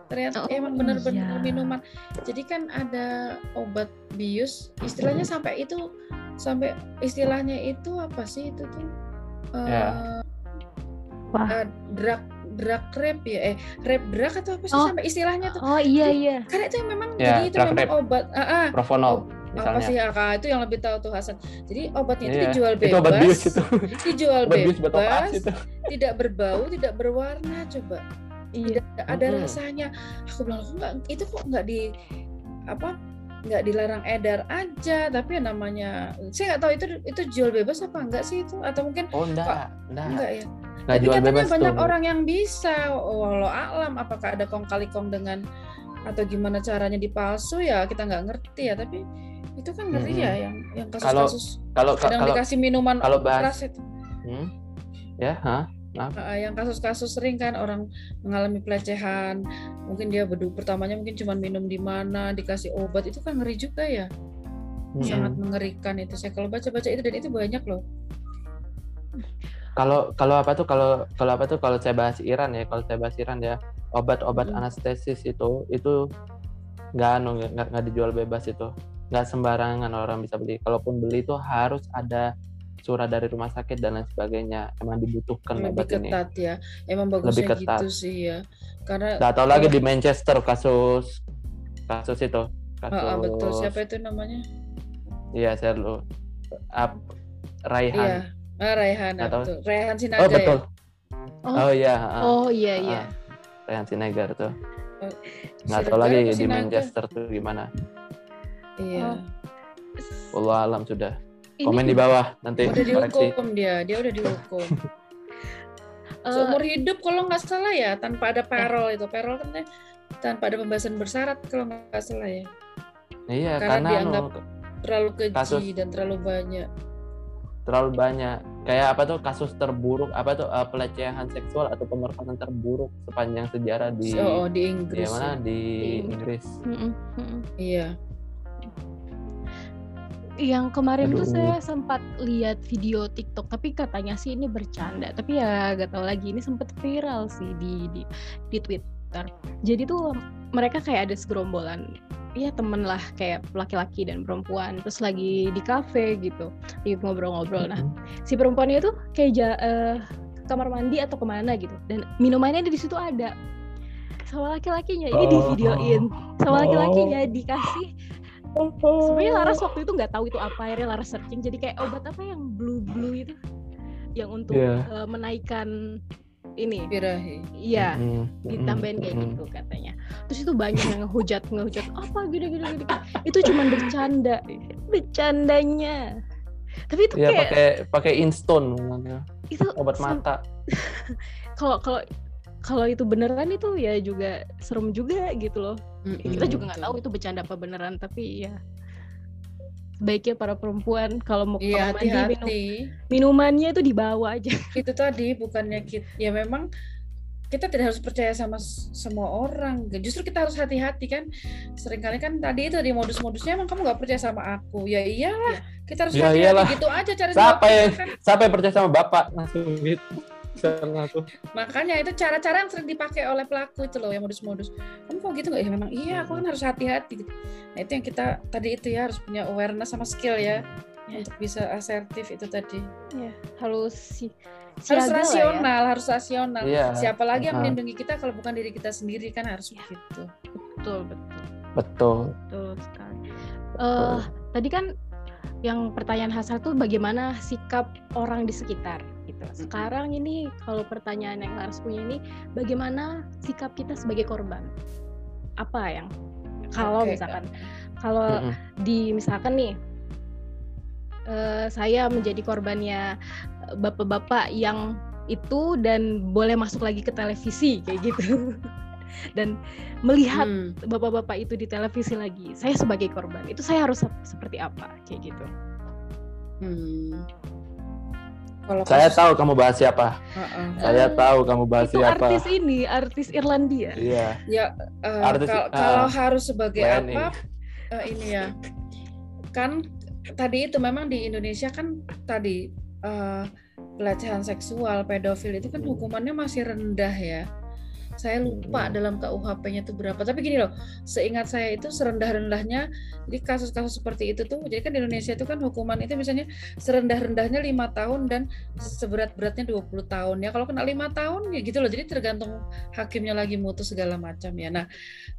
[SPEAKER 3] ternyata oh, emang benar-benar iya. minuman. Jadi kan ada obat bius istilahnya sampai itu sampai istilahnya itu apa sih itu tuh? Uh, ya. uh, drug drug rap ya? Eh rap drug atau apa sih oh. sampai istilahnya tuh?
[SPEAKER 1] Oh iya iya.
[SPEAKER 3] karena itu memang ya, jadi itu memang rap. obat uh, uh,
[SPEAKER 2] profonol
[SPEAKER 3] apa sih? Ya kak itu yang lebih tahu tuh Hasan. Jadi obatnya itu iya. dijual bebas. itu. Obat bius itu. dijual bebas tidak berbau tidak berwarna coba iya. tidak ada hmm. rasanya aku bilang aku nggak itu kok nggak di apa nggak dilarang edar aja tapi namanya saya nggak tahu itu itu jual bebas apa enggak sih itu atau mungkin
[SPEAKER 2] oh enggak enggak,
[SPEAKER 3] enggak ya Nggak tapi jual katanya bebas banyak tuh. orang yang bisa walau alam apakah ada kong kali kong dengan atau gimana caranya dipalsu ya kita nggak ngerti ya tapi itu kan ngeri hmm. ya yang yang kasus-kasus
[SPEAKER 2] kalau kalau
[SPEAKER 3] dikasih minuman
[SPEAKER 2] kalau bahas, keras itu hmm? ya ha?
[SPEAKER 3] Uh, yang kasus-kasus sering kan orang mengalami pelecehan, mungkin dia bedu pertamanya mungkin cuma minum di mana, dikasih obat itu kan ngeri juga ya. Hmm. Sangat mengerikan itu. Saya kalau baca-baca itu dan itu banyak loh.
[SPEAKER 2] Kalau kalau apa tuh kalau kalau apa tuh kalau saya bahas Iran ya, kalau saya bahas Iran ya, obat-obat hmm. anestesis itu itu nggak anu nggak nggak dijual bebas itu nggak sembarangan orang bisa beli kalaupun beli itu harus ada surat dari rumah sakit dan lain sebagainya emang dibutuhkan
[SPEAKER 3] lebih ketat ini. ya emang bagusnya lebih ketat. gitu sih ya karena
[SPEAKER 2] nggak tahu lagi di Manchester kasus kasus itu kasus
[SPEAKER 3] oh, oh, betul siapa itu namanya
[SPEAKER 2] iya saya lu Up, Raihan iya.
[SPEAKER 3] Ah, Raihan betul. Raihan Sinaga
[SPEAKER 2] oh betul
[SPEAKER 3] ya?
[SPEAKER 2] oh, oh iya
[SPEAKER 1] oh iya iya
[SPEAKER 2] Raihan Sinaga tuh oh, nggak tahu lagi di Manchester tuh gimana
[SPEAKER 3] Iya.
[SPEAKER 2] Oh. Allah alam sudah. Komen di bawah nanti.
[SPEAKER 3] Udah dihukum dia, dia udah dihukum. Eh, Seumur hidup kalau nggak salah ya, tanpa ada perol itu. Perol kan tanpa ada pembahasan bersyarat kalau nggak salah ya.
[SPEAKER 2] Iya,
[SPEAKER 3] karena, karena dianggap anu, terlalu keji kasus, dan terlalu banyak.
[SPEAKER 2] Terlalu banyak. Kayak apa tuh kasus terburuk apa tuh uh, pelecehan seksual atau pemerkosaan terburuk sepanjang sejarah di
[SPEAKER 3] oh, di Inggris.
[SPEAKER 2] Di mana? Ya. Di, di Inggris.
[SPEAKER 3] Iya
[SPEAKER 1] yang kemarin Aduh. tuh saya sempat lihat video TikTok tapi katanya sih ini bercanda. Tapi ya gak tau lagi ini sempat viral sih di di di Twitter. Jadi tuh mereka kayak ada segerombolan ya temen lah kayak laki-laki dan perempuan terus lagi di kafe gitu di ngobrol-ngobrol. Nah si perempuannya tuh kayak ja, uh, kamar mandi atau ke mana gitu dan minumannya di situ ada. Sama laki-lakinya ini di videoin sama laki-lakinya dikasih sebenarnya Laras waktu itu nggak tahu itu apa akhirnya Laras searching. Jadi kayak obat apa yang blue blue itu? Yang untuk yeah. Iya. uh, menaikkan ini?
[SPEAKER 3] Birahi.
[SPEAKER 1] Iya. Mm-hmm. ditambahin kayak mm-hmm. gitu katanya. Terus itu banyak yang ngehujat ngehujat. Apa? Gini gini gini itu cuma bercanda. Bercandanya. Tapi itu
[SPEAKER 2] ya, kayak pakai pakai inston itu obat mata.
[SPEAKER 1] Kalau kalau kalau itu beneran itu ya juga serem juga gitu loh. Mm-hmm. Kita juga nggak tahu itu bercanda apa beneran tapi ya sebaiknya para perempuan kalau mau
[SPEAKER 3] iya, mandi minum,
[SPEAKER 1] minumannya itu dibawa aja.
[SPEAKER 3] Itu tadi bukannya kita ya memang kita tidak harus percaya sama semua orang. Justru kita harus hati-hati kan. Seringkali kan tadi itu di modus-modusnya emang kamu nggak percaya sama aku. Ya iyalah, iya. kita harus ya hati-hati gitu aja cari
[SPEAKER 2] siapa yang kan. siapa yang percaya sama bapak langsung gitu
[SPEAKER 3] makanya itu cara-cara yang sering dipakai oleh pelaku itu loh yang modus-modus. Kamu kok gitu nggak ya? Memang iya aku kan harus hati-hati gitu. Nah itu yang kita tadi itu ya harus punya awareness sama skill ya, ya. untuk bisa asertif itu tadi.
[SPEAKER 1] Ya harus si
[SPEAKER 3] harus rasional ya. harus rasional. Ya. siapa lagi yang melindungi kita kalau bukan diri kita sendiri kan harus ya. begitu
[SPEAKER 1] betul betul.
[SPEAKER 2] Betul.
[SPEAKER 1] Betul sekali. Uh, tadi kan yang pertanyaan Hasan tuh bagaimana sikap orang di sekitar. Sekarang ini kalau pertanyaan yang harus punya ini bagaimana sikap kita sebagai korban? Apa yang kalau okay. misalkan kalau mm -hmm. di misalkan nih uh, saya menjadi korbannya bapak-bapak yang itu dan boleh masuk lagi ke televisi kayak gitu. dan melihat hmm. bapak-bapak itu di televisi lagi, saya sebagai korban itu saya harus seperti apa kayak gitu.
[SPEAKER 2] Hmm. Kalau saya tahu kamu bahas siapa. Uh-uh. Saya tahu kamu bahas itu siapa.
[SPEAKER 1] Artis ini, artis Irlandia.
[SPEAKER 2] Iya.
[SPEAKER 3] Ya, uh, artis, kal- uh, kalau harus sebagai WNI. apa? Uh, ini ya, kan tadi itu memang di Indonesia kan tadi uh, pelecehan seksual, pedofil itu kan hukumannya masih rendah ya. Saya lupa hmm. dalam KUHP-nya itu berapa. Tapi gini loh, seingat saya itu serendah-rendahnya jadi kasus-kasus seperti itu tuh. Jadi kan di Indonesia itu kan hukuman itu misalnya serendah-rendahnya lima tahun dan seberat-beratnya 20 tahun. Ya kalau kena lima tahun ya gitu loh. Jadi tergantung hakimnya lagi mutus segala macam ya. Nah,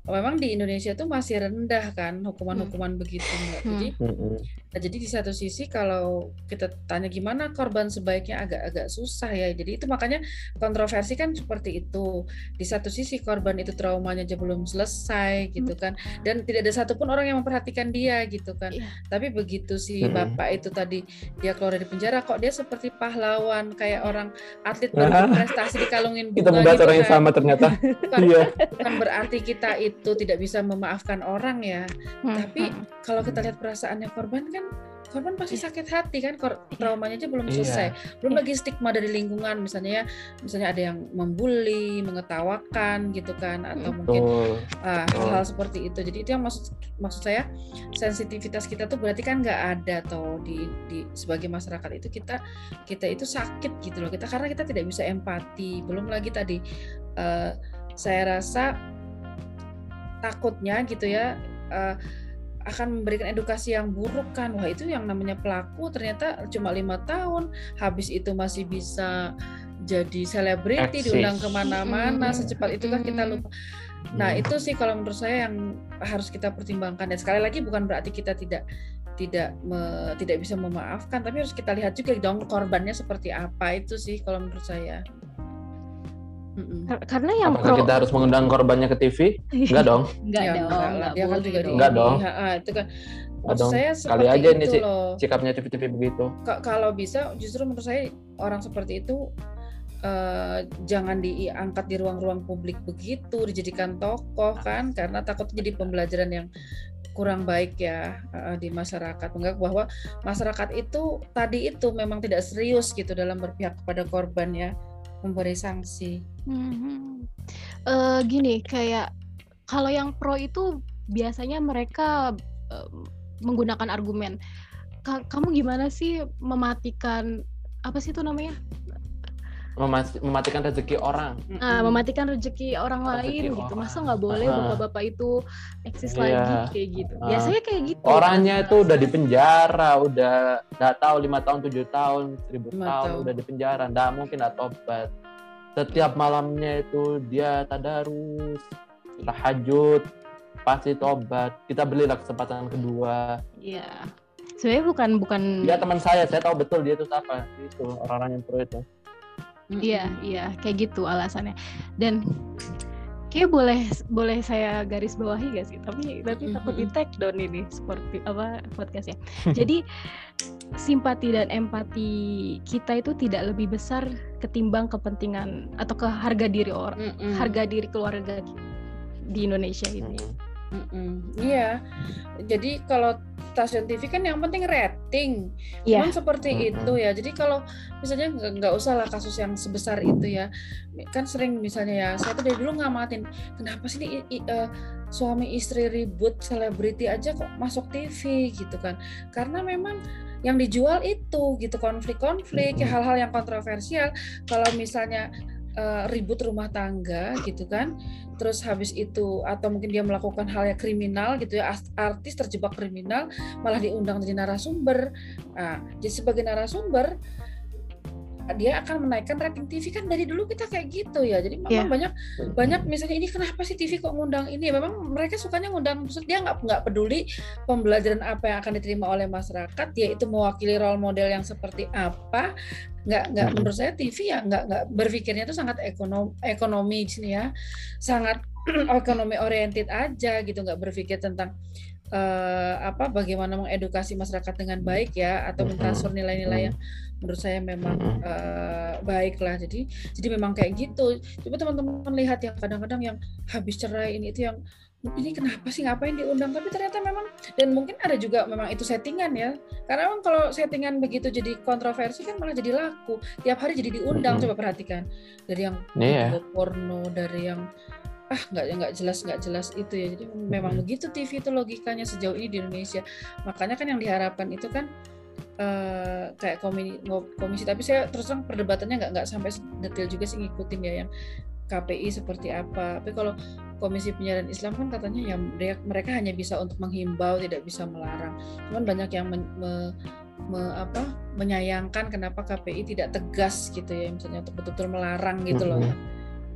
[SPEAKER 3] memang di Indonesia itu masih rendah kan hukuman-hukuman hmm. begitu Mbak. Jadi hmm. nah, jadi di satu sisi kalau kita tanya gimana korban sebaiknya agak-agak susah ya. Jadi itu makanya kontroversi kan seperti itu. Di satu sisi korban itu traumanya aja belum selesai gitu kan dan tidak ada satupun orang yang memperhatikan dia gitu kan yeah. tapi begitu si hmm. bapak itu tadi dia keluar dari penjara kok dia seperti pahlawan kayak orang atlet nah. prestasi dikalungin
[SPEAKER 2] bunga kita membaca gitu orang yang kan. sama ternyata
[SPEAKER 3] bukan, iya. bukan berarti kita itu tidak bisa memaafkan orang ya hmm. tapi kalau kita lihat perasaannya korban kan korban pasti sakit hati kan traumanya aja belum iya. selesai iya. belum iya. lagi stigma dari lingkungan misalnya ya misalnya ada yang membuli mengetawakan gitu kan atau Betul. mungkin uh, hal-hal seperti itu jadi itu yang maksud maksud saya sensitivitas kita tuh berarti kan nggak ada tuh di, di sebagai masyarakat itu kita kita itu sakit gitu loh kita karena kita tidak bisa empati belum lagi tadi uh, saya rasa takutnya gitu ya uh, akan memberikan edukasi yang buruk kan. Wah itu yang namanya pelaku ternyata cuma lima tahun. Habis itu masih bisa jadi selebriti diundang ke mana-mana secepat itu kan kita lupa. Nah itu sih kalau menurut saya yang harus kita pertimbangkan. Dan sekali lagi bukan berarti kita tidak tidak me, tidak bisa memaafkan tapi harus kita lihat juga dong korbannya seperti apa. Itu sih kalau menurut saya
[SPEAKER 1] Karena yang
[SPEAKER 2] Apakah pro... kita harus mengundang korbannya ke TV? Enggak dong.
[SPEAKER 1] Enggak ya, dong. Enggak,
[SPEAKER 3] dia kan juga
[SPEAKER 2] enggak dong.
[SPEAKER 3] Ya, itu kan
[SPEAKER 2] Maksud dong. saya Kali aja ini sih sikapnya TV-TV begitu.
[SPEAKER 3] K- kalau bisa justru menurut saya orang seperti itu uh, jangan diangkat di ruang-ruang publik begitu, dijadikan tokoh kan karena takut jadi pembelajaran yang kurang baik ya uh, di masyarakat. Menganggap bahwa masyarakat itu tadi itu memang tidak serius gitu dalam berpihak kepada korban ya memberi sanksi.
[SPEAKER 1] Hmm. Uh, gini, kayak kalau yang pro itu biasanya mereka uh, menggunakan argumen. Kamu gimana sih mematikan apa sih itu namanya?
[SPEAKER 2] Mematikan rezeki orang.
[SPEAKER 1] Uh, mematikan rezeki orang lain rezeki gitu. Orang. Masa nggak boleh bapak-bapak itu eksis yeah. lagi kayak gitu. Uh, Biasanya kayak gitu.
[SPEAKER 2] Orangnya itu udah di penjara, udah nggak tahu lima tahun, tujuh tahun, seribu tahun, tahun udah di penjara, nggak mungkin ada tobat. Setiap malamnya itu dia tadarus, tahajud, pasti tobat. Kita belilah kesempatan kedua.
[SPEAKER 1] Iya. Yeah. Sebenarnya bukan bukan.
[SPEAKER 2] Dia teman saya, saya tahu betul dia itu siapa. Itu orang-orang yang pro itu.
[SPEAKER 1] Iya, iya, kayak gitu alasannya. Dan kayak boleh boleh saya garis bawahi gak sih? Tapi nanti takut di take down ini seperti apa podcastnya. Jadi simpati dan empati kita itu tidak lebih besar ketimbang kepentingan atau ke harga diri orang, harga diri keluarga di Indonesia ini.
[SPEAKER 3] Iya, jadi kalau stasiun TV kan yang penting rating, yeah. seperti mm -hmm. itu ya. Jadi kalau misalnya nggak usah lah kasus yang sebesar itu ya, kan sering misalnya ya, saya tuh dari dulu ngamatin, kenapa sih ini uh, suami istri ribut selebriti aja kok masuk TV gitu kan? Karena memang yang dijual itu gitu konflik-konflik, mm -hmm. hal-hal yang kontroversial. Kalau misalnya uh, ribut rumah tangga gitu kan. Terus habis itu atau mungkin dia melakukan hal yang kriminal gitu ya artis terjebak kriminal malah diundang jadi narasumber. Nah, jadi sebagai narasumber dia akan menaikkan rating TV kan dari dulu kita kayak gitu ya. Jadi memang yeah. banyak banyak misalnya ini kenapa sih TV kok ngundang ini? Memang mereka sukanya ngundang maksud dia nggak nggak peduli pembelajaran apa yang akan diterima oleh masyarakat dia itu mewakili role model yang seperti apa. Nggak nggak menurut saya TV ya nggak nggak berpikirnya itu sangat ekonomi ekonomi sini ya. Sangat ekonomi oriented aja gitu. Nggak berpikir tentang uh, apa bagaimana mengedukasi masyarakat dengan baik ya atau mentransfer nilai-nilai yang menurut saya memang uh, baik lah jadi jadi memang kayak gitu. Coba teman-teman lihat yang kadang-kadang yang habis cerai ini itu yang ini kenapa sih? Ngapain diundang? Tapi ternyata memang dan mungkin ada juga memang itu settingan ya. Karena memang kalau settingan begitu jadi kontroversi kan malah jadi laku. Tiap hari jadi diundang coba perhatikan. Dari yang yeah. porno dari yang ah nggak nggak jelas nggak jelas itu ya. Jadi memang hmm. begitu TV itu logikanya sejauh ini di Indonesia. Makanya kan yang diharapkan itu kan uh, kayak komisi, komisi. Tapi saya terus terang perdebatannya nggak nggak sampai detail juga sih ngikutin ya yang KPI seperti apa. Tapi kalau Komisi Penyiaran Islam kan katanya ya mereka hanya bisa untuk menghimbau tidak bisa melarang. Cuman banyak yang men, me, me, apa, menyayangkan kenapa KPI tidak tegas gitu ya misalnya untuk betul-betul melarang gitu loh. Ya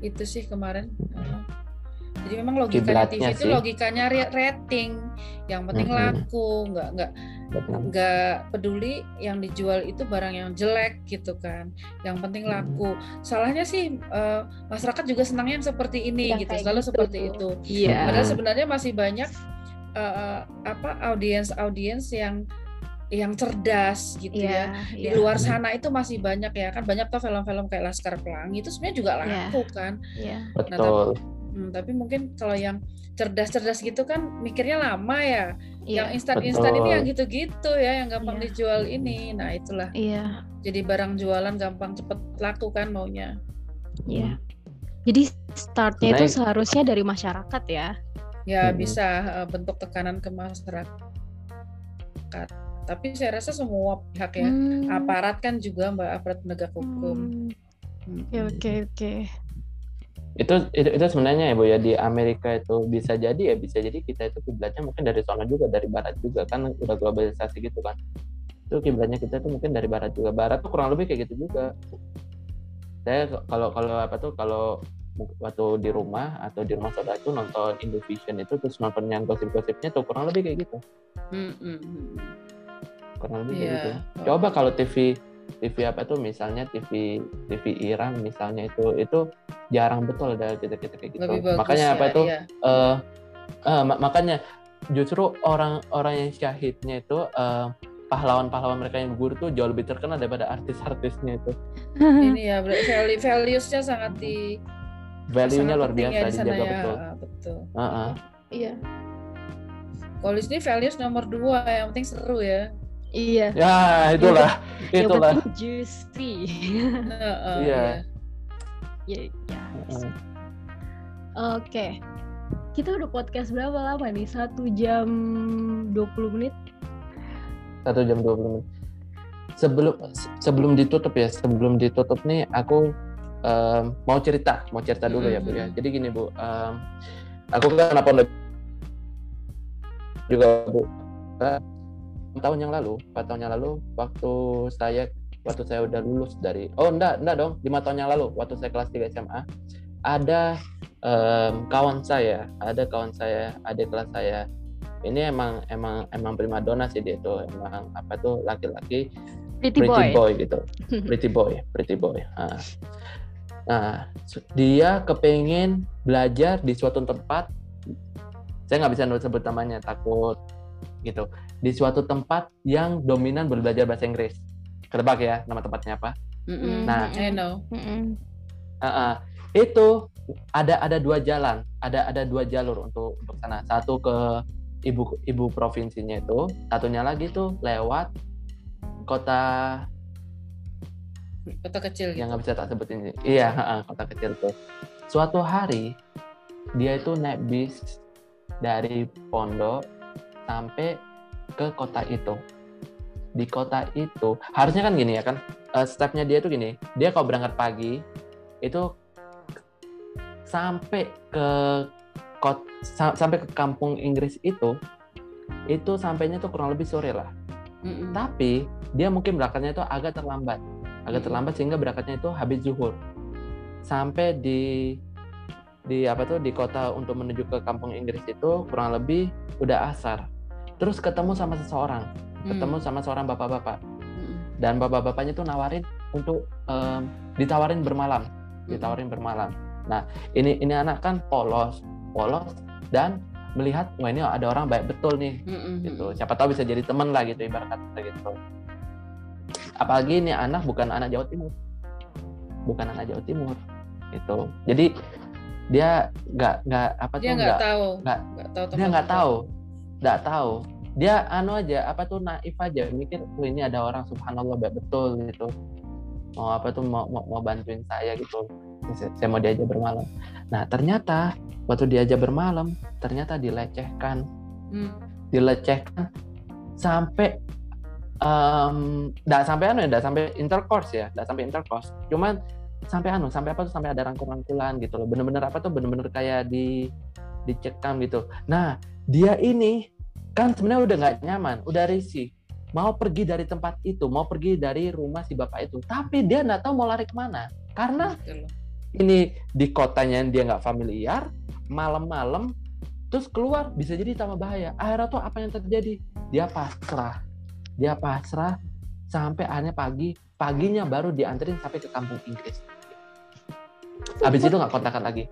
[SPEAKER 3] itu sih kemarin jadi memang logikanya TV itu logikanya rating. Yang penting mm -hmm. laku nggak nggak nggak peduli yang dijual itu barang yang jelek gitu kan yang penting laku salahnya sih uh, masyarakat juga senangnya yang seperti ini ya, gitu selalu gitu. seperti itu yeah. padahal sebenarnya masih banyak uh, apa audiens audiens yang yang cerdas gitu yeah, ya. Di yeah. luar sana itu masih banyak ya kan banyak tuh film-film kayak Laskar Pelangi itu sebenarnya juga iya. laku yeah. kan.
[SPEAKER 2] Yeah. Nah, Betul.
[SPEAKER 3] Tapi, hmm, tapi mungkin kalau yang cerdas-cerdas gitu kan mikirnya lama ya. Yang instan-instan ini yang gitu-gitu ya, yang gampang yeah. dijual ini. Nah itulah.
[SPEAKER 1] Iya. Yeah.
[SPEAKER 3] Jadi barang jualan gampang cepet laku kan maunya.
[SPEAKER 1] Iya. Yeah. Jadi startnya itu seharusnya dari masyarakat ya.
[SPEAKER 3] Ya hmm. bisa uh, bentuk tekanan ke masyarakat. Tapi saya rasa semua pihak ya, hmm. aparat kan juga mbak aparat penegak hukum.
[SPEAKER 1] Hmm. Oke oke oke
[SPEAKER 2] itu itu, itu sebenarnya ya bu ya di Amerika itu bisa jadi ya bisa jadi kita itu kiblatnya mungkin dari sana juga dari barat juga kan udah globalisasi gitu kan itu kiblatnya kita tuh mungkin dari barat juga barat tuh kurang lebih kayak gitu juga saya kalau kalau apa tuh kalau waktu di rumah atau di rumah saudara itu nonton Indovision itu terus nonton yang gosip-gosipnya tuh kurang lebih kayak gitu mm -hmm. kurang lebih yeah. kayak iya. gitu coba kalau TV TV apa tuh? Misalnya TV TV Iran misalnya itu itu jarang betul ada kita kita kayak gitu. Bagus, makanya ya, apa itu? iya. uh, uh, makanya justru orang-orang yang syahidnya itu uh, pahlawan-pahlawan mereka yang gugur tuh jauh lebih terkenal daripada artis-artisnya itu.
[SPEAKER 3] Ini ya value valuesnya sangat di
[SPEAKER 2] value-nya luar biasa ya dijaga ya. betul.
[SPEAKER 3] Betul.
[SPEAKER 2] Uh -uh.
[SPEAKER 3] iya. Kalau di sini values nomor dua yang penting seru ya
[SPEAKER 1] Iya.
[SPEAKER 2] Ya, itulah. Ya, itulah.
[SPEAKER 1] Ya, juicy.
[SPEAKER 2] uh, iya.
[SPEAKER 1] Ya, ya. Oke. Kita udah podcast berapa lama nih? Satu jam 20 menit?
[SPEAKER 2] Satu jam 20 menit. Sebelum sebelum ditutup ya, sebelum ditutup nih aku um, mau cerita, mau cerita dulu mm -hmm. ya Bu ya. Jadi gini Bu, um, aku kan apa juga Bu tahun yang lalu, empat tahun yang lalu, waktu saya waktu saya udah lulus dari, oh enggak, enggak dong, lima tahun yang lalu, waktu saya kelas 3 SMA, ada um, kawan saya, ada kawan saya, adik kelas saya, ini emang emang emang prima dona sih dia itu, emang apa tuh laki-laki
[SPEAKER 1] pretty,
[SPEAKER 2] pretty boy. boy gitu, pretty boy, pretty boy. Nah, nah dia kepengen belajar di suatu tempat, saya nggak bisa sebut namanya, takut gitu di suatu tempat yang dominan belajar bahasa Inggris. Kedebak ya nama tempatnya apa?
[SPEAKER 3] Mm-mm. Nah, I know.
[SPEAKER 2] Uh, uh, itu ada ada dua jalan, ada ada dua jalur untuk untuk sana. Satu ke ibu ibu provinsinya itu, satunya lagi tuh lewat kota
[SPEAKER 3] kota kecil
[SPEAKER 2] yang nggak bisa tak sebutin iya uh, kota kecil tuh suatu hari dia itu naik bis dari pondok sampai ke kota itu. Di kota itu harusnya kan gini ya kan uh, stepnya dia tuh gini dia kalau berangkat pagi itu sampai ke kot sampai ke kampung Inggris itu itu sampainya tuh kurang lebih sore lah. Mm -mm. tapi dia mungkin berangkatnya itu agak terlambat. Agak terlambat sehingga berangkatnya itu habis zuhur. Sampai di di apa tuh di kota untuk menuju ke kampung Inggris itu kurang lebih udah asar terus ketemu sama seseorang. Hmm. ketemu sama seorang bapak-bapak. Hmm. dan bapak-bapaknya tuh nawarin untuk um, ditawarin bermalam. Hmm. ditawarin bermalam. Nah ini ini anak kan polos polos dan melihat wah ini ada orang baik betul nih. Hmm. hmm gitu. Siapa tahu bisa jadi teman lah gitu ibarat kata gitu. Apalagi ini anak bukan anak Jawa Timur. Bukan anak Jawa Timur. Gitu. Jadi dia nggak nggak apa
[SPEAKER 3] dia tuh nggak tahu. nggak
[SPEAKER 2] tahu dia nggak tahu nggak tahu. Dia anu aja apa tuh naif aja. Mikir oh ini ada orang subhanallah baik betul gitu. Mau apa tuh mau, mau mau bantuin saya gitu. Saya mau diajak bermalam. Nah ternyata waktu diajak bermalam ternyata dilecehkan. Hmm. dilecehkan sampai um, nggak sampai anu ya nggak sampai intercourse ya nggak sampai intercourse. Cuman sampai anu sampai apa tuh sampai ada rangkul-rangkulan gitu loh. Bener-bener apa tuh bener-bener kayak di dicekam gitu. Nah dia ini kan sebenarnya udah nggak nyaman, udah risih, mau pergi dari tempat itu, mau pergi dari rumah si bapak itu, tapi dia nggak tahu mau lari ke mana, karena ini di kotanya dia nggak familiar, malam-malam terus keluar bisa jadi tambah bahaya. Akhirnya tuh apa yang terjadi? Dia pasrah, dia pasrah sampai akhirnya pagi, paginya baru dianterin sampai ke kampung Inggris. Habis itu nggak kontakan lagi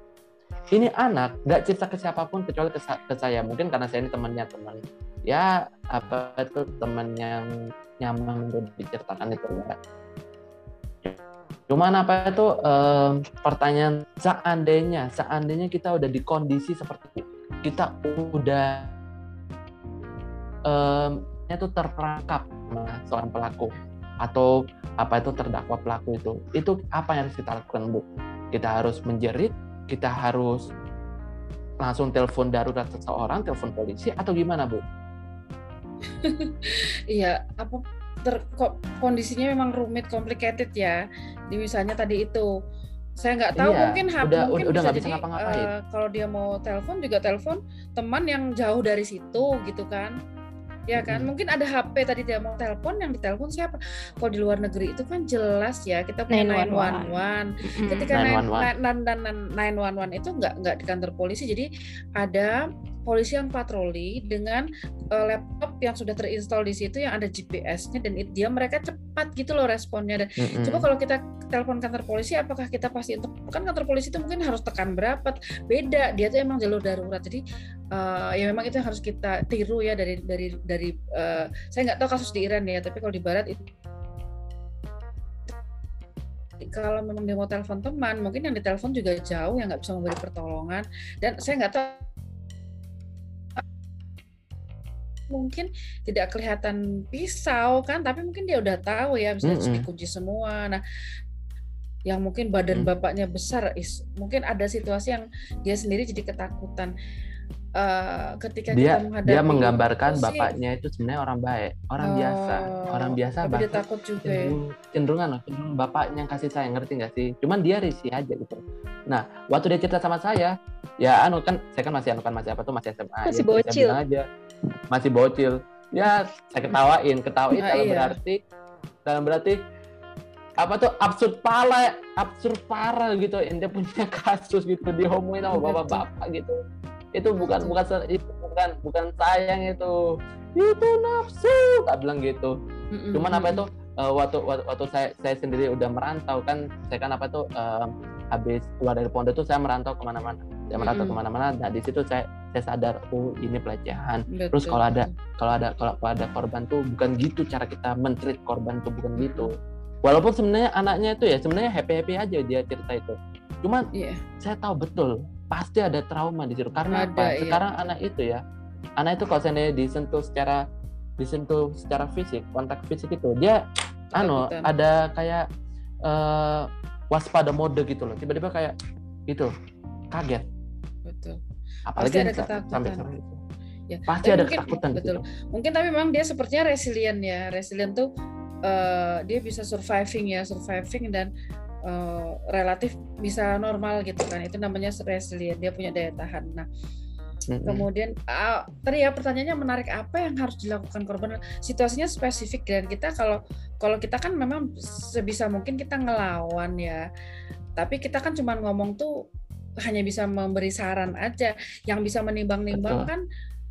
[SPEAKER 2] ini anak nggak cerita ke siapa pun kecuali ke, ke saya. Mungkin karena saya ini temannya teman. Ya apa itu teman yang nyaman untuk diceritakan itu ya. Cuman apa itu um, pertanyaan seandainya seandainya kita udah di kondisi seperti itu kita udah um, itu terperangkap seorang pelaku atau apa itu terdakwa pelaku itu itu apa yang harus kita lakukan bu? Kita harus menjerit kita harus langsung telepon darurat seseorang telepon polisi atau gimana bu?
[SPEAKER 3] Iya apa ter, kondisinya memang rumit complicated ya di misalnya tadi itu. Saya nggak tahu
[SPEAKER 2] iya,
[SPEAKER 3] mungkin
[SPEAKER 2] udah,
[SPEAKER 3] mungkin
[SPEAKER 2] udah
[SPEAKER 3] bisa,
[SPEAKER 2] bisa
[SPEAKER 3] jadi
[SPEAKER 2] ngapa-ngapain.
[SPEAKER 3] Uh, kalau dia mau telepon juga telepon teman yang jauh dari situ gitu kan ya kan hmm. mungkin ada HP tadi dia mau telepon yang ditelepon siapa kalau di luar negeri itu kan jelas ya kita punya 911 hmm. ketika 911 itu nggak nggak di kantor polisi jadi ada polisi yang patroli dengan uh, laptop yang sudah terinstall di situ yang ada GPS-nya dan it, dia mereka cepat gitu loh responnya dan mm-hmm. coba kalau kita telepon kantor polisi apakah kita pasti untuk kan kantor polisi itu mungkin harus tekan berapa beda dia tuh emang jalur darurat jadi uh, ya memang itu yang harus kita tiru ya dari dari dari uh, saya nggak tahu kasus di Iran ya tapi kalau di Barat itu kalau memang dia mau telepon teman, mungkin yang ditelepon juga jauh yang nggak bisa memberi pertolongan. Dan saya nggak tahu mungkin tidak kelihatan pisau kan, tapi mungkin dia udah tahu ya, misalnya mm -hmm. dikunci semua. Nah, yang mungkin badan mm. bapaknya besar, is, mungkin ada situasi yang dia sendiri jadi ketakutan. Uh, ketika
[SPEAKER 2] dia kita menghadapi dia menggambarkan posisi, bapaknya itu sebenarnya orang baik, orang oh, biasa, orang biasa.
[SPEAKER 3] Tapi dia takut juga. Ya.
[SPEAKER 2] Cenderung, cenderungan loh, cenderung bapaknya yang kasih sayang ngerti nggak sih? Cuman dia risih aja gitu. Nah, waktu dia cerita sama saya, ya anu kan, saya kan masih anu kan masih apa tuh masih SMA.
[SPEAKER 1] Masih ya, bocil.
[SPEAKER 2] aja masih bocil. Ya saya ketawain ketawain nah, iya. berarti dalam berarti apa tuh absurd parah absurd parah gitu ente punya kasus gitu dihomongin sama bapak-bapak gitu. Itu bukan bukan itu bukan bukan sayang itu. Itu nafsu tak bilang gitu. Cuman apa itu uh, waktu, waktu waktu saya saya sendiri udah merantau kan saya kan apa tuh uh, habis keluar dari pondok tuh saya merantau ke mana-mana saya merantau mm -hmm. ke mana-mana nah di situ saya saya sadar oh ini pelecehan. Betul. terus kalau ada kalau ada kalau ada korban tuh bukan gitu cara kita mentreat korban tuh bukan gitu. Walaupun sebenarnya anaknya itu ya sebenarnya happy happy aja dia cerita itu. Cuman yeah. saya tahu betul pasti ada trauma di situ. Karena ada, apa? iya. sekarang anak itu ya anak itu kalau saya disentuh secara disentuh secara fisik kontak fisik itu dia anu ada kayak uh, waspada mode gitu loh. Tiba-tiba kayak itu kaget
[SPEAKER 3] betul.
[SPEAKER 2] Apalagi
[SPEAKER 3] pasti ada ketakutan. sampai
[SPEAKER 2] itu. Ya pasti tapi ada mungkin, ketakutan
[SPEAKER 3] betul. mungkin tapi memang dia sepertinya resilient ya. Resilient tuh uh, dia bisa surviving ya surviving dan uh, relatif bisa normal gitu kan. Itu namanya resilient dia punya daya tahan. Nah Kemudian uh, tadi ya pertanyaannya menarik apa yang harus dilakukan korban? Situasinya spesifik dan kita kalau kalau kita kan memang sebisa mungkin kita ngelawan ya. Tapi kita kan cuma ngomong tuh hanya bisa memberi saran aja. Yang bisa menimbang-nimbang kan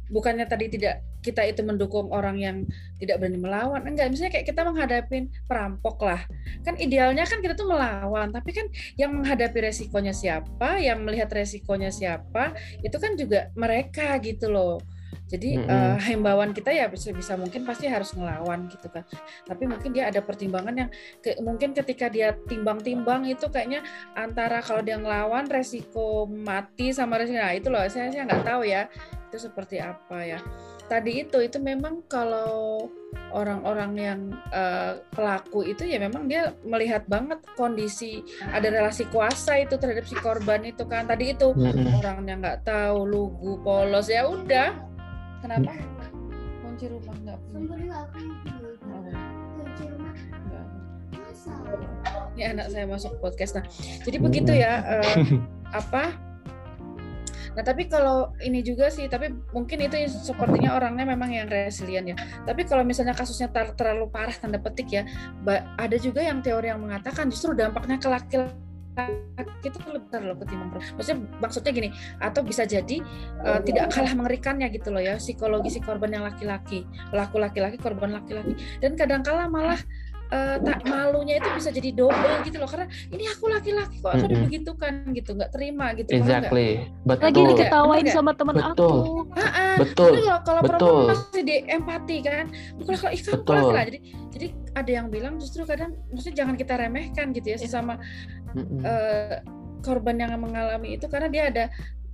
[SPEAKER 3] bukannya tadi tidak kita itu mendukung orang yang tidak berani melawan. Enggak misalnya kayak kita menghadapi perampok lah. Kan idealnya kan kita tuh melawan tapi kan yang menghadapi resikonya siapa yang melihat resikonya siapa itu kan juga mereka gitu loh jadi mm -hmm. uh, himbauan kita ya bisa bisa mungkin pasti harus ngelawan gitu kan. Tapi mungkin dia ada pertimbangan yang ke, mungkin ketika dia timbang-timbang itu kayaknya antara kalau dia ngelawan resiko mati sama resiko nah itu loh saya saya nggak tahu ya itu seperti apa ya. Tadi itu itu memang kalau orang-orang yang uh, pelaku itu ya memang dia melihat banget kondisi ada relasi kuasa itu terhadap si korban itu kan tadi itu mm -hmm. orang yang nggak tahu lugu polos ya udah Kenapa? Kunci rumah nggak punya. Ini anak saya masuk podcast. Nah, jadi begitu ya. Uh, apa? Nah, tapi kalau ini juga sih, tapi mungkin itu sepertinya orangnya memang yang resilient ya. Tapi kalau misalnya kasusnya ter terlalu parah tanda petik ya, ada juga yang teori yang mengatakan justru dampaknya ke laki-laki itu lebih besar loh ketimbang. Maksudnya maksudnya gini, atau bisa jadi uh, tidak kalah mengerikannya gitu loh ya psikologi si korban yang laki-laki, pelaku laki-laki, korban laki-laki. Dan kadang kala malah uh, tak malunya itu bisa jadi double gitu loh karena ini aku laki-laki kok aku mm -hmm. begitu kan gitu nggak terima gitu.
[SPEAKER 2] Exactly. Betul
[SPEAKER 1] lagi diketawain sama teman aku.
[SPEAKER 2] Ah, betul.
[SPEAKER 3] Kalau, kalau perempuan masih di empati kan kalau kalau ikan betul. lah. Jadi jadi ada yang bilang justru kadang maksudnya jangan kita remehkan gitu ya sesama mm -hmm. uh, korban yang mengalami itu karena dia ada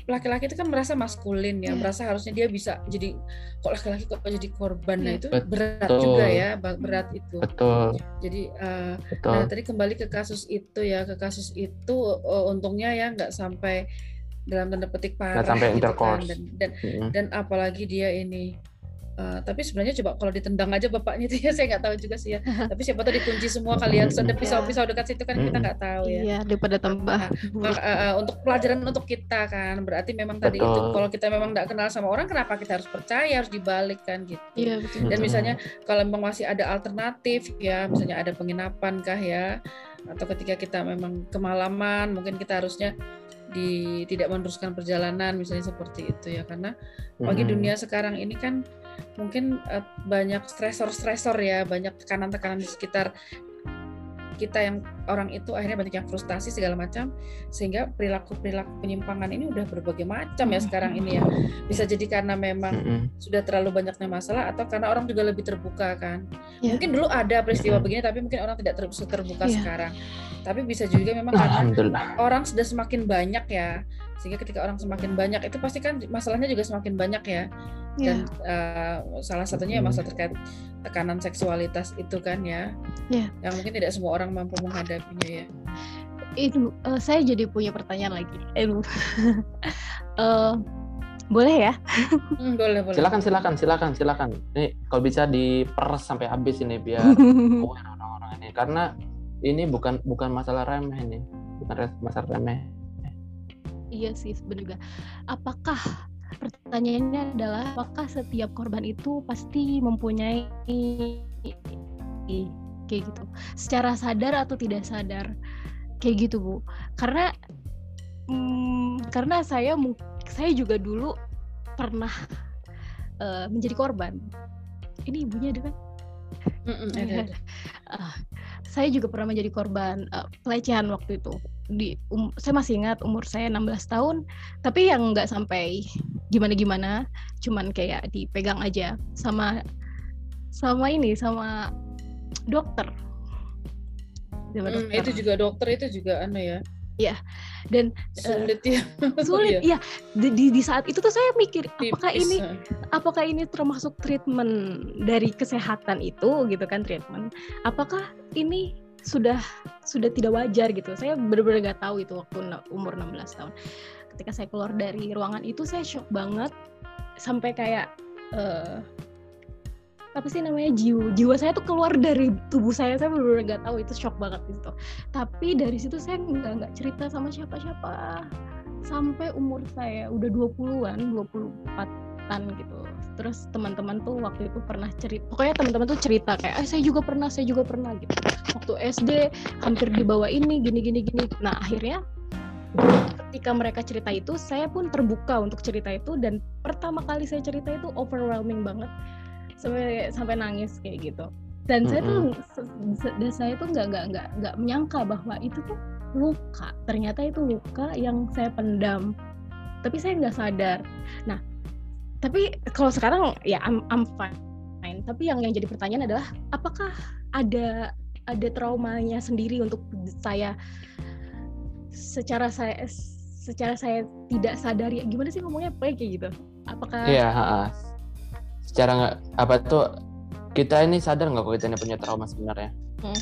[SPEAKER 3] laki-laki itu kan merasa maskulin ya, yeah. merasa harusnya dia bisa jadi kok laki-laki kok jadi korban. Nah, iya. itu Betul. berat juga ya, berat itu.
[SPEAKER 2] Betul.
[SPEAKER 3] Jadi uh, Betul. nah tadi kembali ke kasus itu ya, ke kasus itu uh, untungnya ya nggak sampai dalam tanda petik parah
[SPEAKER 2] sampai gitu kan
[SPEAKER 3] dan dan, mm-hmm. dan apalagi dia ini Uh, tapi sebenarnya coba kalau ditendang aja bapaknya itu ya saya nggak tahu juga sih ya. tapi siapa tahu dikunci semua kalian ada pisau-pisau dekat situ kan kita nggak tahu ya.
[SPEAKER 1] Iya daripada tambah.
[SPEAKER 3] Nah, uh, uh, untuk pelajaran untuk kita kan berarti memang betul. tadi itu kalau kita memang nggak kenal sama orang kenapa kita harus percaya harus dibalik kan gitu.
[SPEAKER 1] Iya betul.
[SPEAKER 3] Dan misalnya kalau memang masih ada alternatif ya misalnya ada penginapan kah ya atau ketika kita memang kemalaman mungkin kita harusnya di tidak meneruskan perjalanan misalnya seperti itu ya karena bagi dunia sekarang ini kan mungkin uh, banyak stresor-stresor ya banyak tekanan-tekanan di sekitar kita yang orang itu akhirnya banyak yang frustasi segala macam sehingga perilaku perilaku penyimpangan ini udah berbagai macam ya sekarang ini ya bisa jadi karena memang mm -hmm. sudah terlalu banyaknya masalah atau karena orang juga lebih terbuka kan yeah. mungkin dulu ada peristiwa mm -hmm. begini tapi mungkin orang tidak ter terbuka yeah. sekarang tapi bisa juga memang karena orang sudah semakin banyak ya. Sehingga ketika orang semakin banyak itu pasti kan masalahnya juga semakin banyak ya. Dan yeah. uh, salah satunya ya masalah terkait tekanan seksualitas itu kan ya. Yeah. yang mungkin tidak semua orang mampu menghadapinya ya.
[SPEAKER 1] Itu uh, saya jadi punya pertanyaan lagi. Aduh. uh, boleh ya?
[SPEAKER 3] Hmm, boleh boleh.
[SPEAKER 2] Silakan silakan silakan silakan. Ini kalau bisa diperes sampai habis ini biar orang-orang ini. Karena ini bukan bukan masalah remeh ini bukan masalah remeh.
[SPEAKER 1] Iya sih sebenarnya apakah pertanyaannya adalah apakah setiap korban itu pasti mempunyai kayak gitu secara sadar atau tidak sadar? Kayak gitu bu. Karena hmm, karena saya saya juga dulu pernah uh, menjadi korban. Ini ibunya ada kan mm -mm, ada, ada. Uh, saya juga pernah menjadi korban uh, pelecehan waktu itu. Di um, saya masih ingat umur saya 16 tahun tapi yang nggak sampai gimana gimana cuman kayak dipegang aja sama sama ini sama dokter.
[SPEAKER 3] Hmm, itu juga dokter itu juga aneh ya
[SPEAKER 1] ya dan
[SPEAKER 3] sulit uh, ya.
[SPEAKER 1] sulit ya di, di saat itu tuh saya mikir apakah ini apakah ini termasuk treatment dari kesehatan itu gitu kan treatment? Apakah ini sudah sudah tidak wajar gitu. Saya benar-benar nggak tahu itu waktu umur 16 tahun. Ketika saya keluar dari ruangan itu saya shock banget. Sampai kayak uh, apa sih namanya? Jiwa jiwa saya tuh keluar dari tubuh saya. Saya benar-benar nggak tahu. Itu shock banget gitu tapi dari situ saya nggak nggak cerita sama siapa-siapa. Sampai umur saya udah 20-an 24-an gitu. Terus teman-teman tuh waktu itu pernah cerita pokoknya teman-teman tuh cerita kayak eh, saya juga pernah saya juga pernah gitu. Waktu SD hampir dibawa ini gini gini gini. Nah akhirnya ketika mereka cerita itu saya pun terbuka untuk cerita itu. Dan pertama kali saya cerita itu overwhelming banget sampai sampai nangis kayak gitu. Dan mm -hmm. saya tuh dan saya tuh nggak nggak nggak nggak menyangka bahwa itu tuh luka. Ternyata itu luka yang saya pendam. Tapi saya nggak sadar. Nah tapi kalau sekarang ya I'm, I'm fine. Tapi yang yang jadi pertanyaan adalah apakah ada ada traumanya sendiri untuk saya secara saya secara saya tidak sadari? Gimana sih ngomongnya? Kayak gitu. Apakah
[SPEAKER 2] yeah, secara nggak apa tuh kita ini sadar nggak kalau kita ini punya trauma sebenarnya hmm.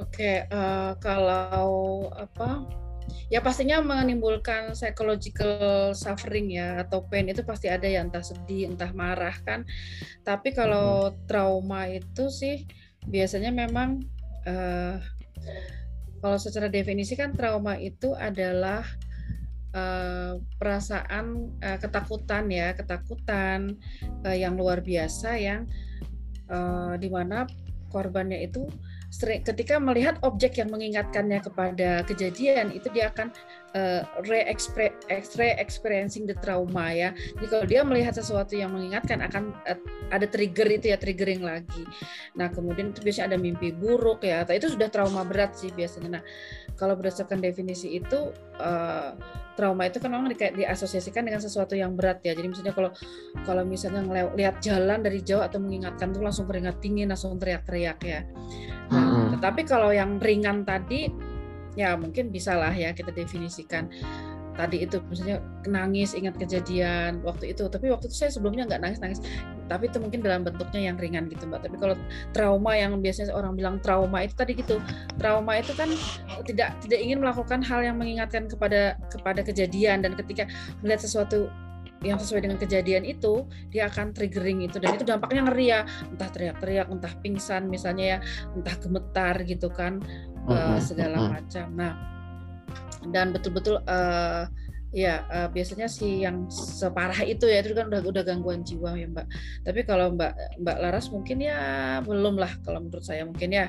[SPEAKER 3] oke okay, uh, eh, kalau apa ya pastinya menimbulkan psychological suffering ya atau pain itu pasti ada ya entah sedih entah marah kan tapi kalau hmm. trauma itu sih biasanya memang uh, kalau secara definisi kan trauma itu adalah uh, perasaan uh, ketakutan ya ketakutan uh, yang luar biasa yang uh, di mana korbannya itu sering ketika melihat objek yang mengingatkannya kepada kejadian itu dia akan uh, re-experiencing the trauma ya. Jadi kalau dia melihat sesuatu yang mengingatkan akan uh, ada trigger itu ya triggering lagi. Nah kemudian itu biasanya ada mimpi buruk ya. Atau itu sudah trauma berat sih biasanya. Nah kalau berdasarkan definisi itu uh, trauma itu kan memang di, diasosiasikan dengan sesuatu yang berat ya. Jadi misalnya kalau kalau misalnya lihat jalan dari jauh atau mengingatkan tuh langsung keringat dingin, langsung teriak-teriak ya. Nah, hmm. tetapi kalau yang ringan tadi ya mungkin bisa lah ya kita definisikan. Tadi itu misalnya nangis ingat kejadian waktu itu. Tapi waktu itu saya sebelumnya nggak nangis nangis tapi itu mungkin dalam bentuknya yang ringan gitu mbak. Tapi kalau trauma yang biasanya orang bilang trauma itu tadi gitu. Trauma itu kan tidak tidak ingin melakukan hal yang mengingatkan kepada kepada kejadian. Dan ketika melihat sesuatu yang sesuai dengan kejadian itu dia akan triggering itu. Dan itu dampaknya ngeri ya. Entah teriak-teriak entah pingsan misalnya ya. Entah gemetar gitu kan uh, segala macam. Nah dan betul-betul uh, ya uh, biasanya sih yang separah itu ya itu kan udah udah gangguan jiwa ya mbak. Tapi kalau mbak mbak Laras mungkin ya belum lah kalau menurut saya mungkin ya.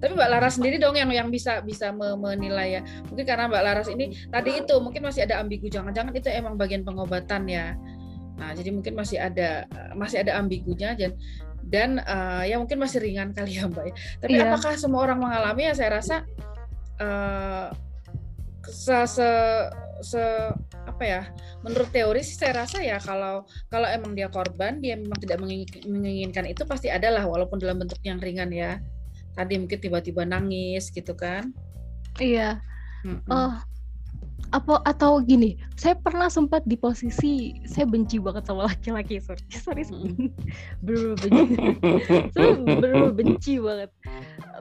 [SPEAKER 3] Tapi mbak Laras sendiri dong yang yang bisa bisa menilai ya. Mungkin karena mbak Laras ini tadi itu mungkin masih ada ambigu jangan-jangan itu emang bagian pengobatan ya. Nah jadi mungkin masih ada masih ada ambigunya dan dan uh, ya mungkin masih ringan kali ya mbak ya. Tapi yeah. apakah semua orang mengalami? Ya saya rasa uh, se, se, se apa ya menurut teori sih saya rasa ya kalau kalau emang dia korban dia memang tidak menginginkan itu pasti adalah walaupun dalam bentuk yang ringan ya. Tadi mungkin tiba-tiba nangis gitu kan.
[SPEAKER 1] Iya. Mm -mm. oh apa atau gini saya pernah sempat di posisi saya benci banget sama laki-laki sorry sorry mm. bener benci. Bener benci banget.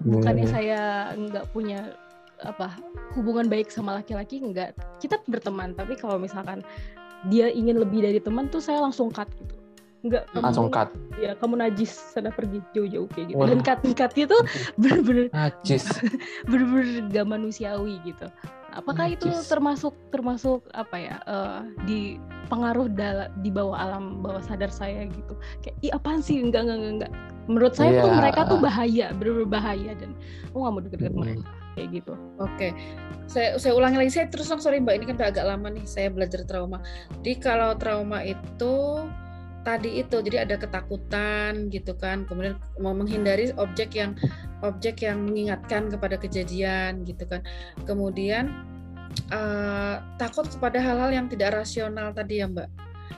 [SPEAKER 1] Bukannya saya nggak punya apa hubungan baik sama laki-laki enggak kita berteman tapi kalau misalkan dia ingin lebih dari teman tuh saya langsung cut gitu. Enggak
[SPEAKER 2] langsung cut.
[SPEAKER 1] Ya kamu najis sana pergi jauh-jauh kayak gitu. Dan cut cutnya tuh bener-bener
[SPEAKER 2] najis.
[SPEAKER 1] bener-bener gak manusiawi gitu apakah itu termasuk termasuk apa ya uh, di pengaruh dal di bawah alam bawah sadar saya gitu kayak i apaan sih enggak enggak enggak, enggak. menurut saya yeah. tuh iya. mereka tuh bahaya bener-bener bahaya dan aku nggak mau deket-deket hmm. mereka kayak gitu.
[SPEAKER 3] Oke, saya saya ulangi lagi. Saya terus sorry mbak, ini kan udah agak lama nih saya belajar trauma. Jadi kalau trauma itu tadi itu jadi ada ketakutan gitu kan. Kemudian mau menghindari objek yang objek yang mengingatkan kepada kejadian gitu kan. Kemudian uh, takut kepada hal-hal yang tidak rasional tadi ya mbak.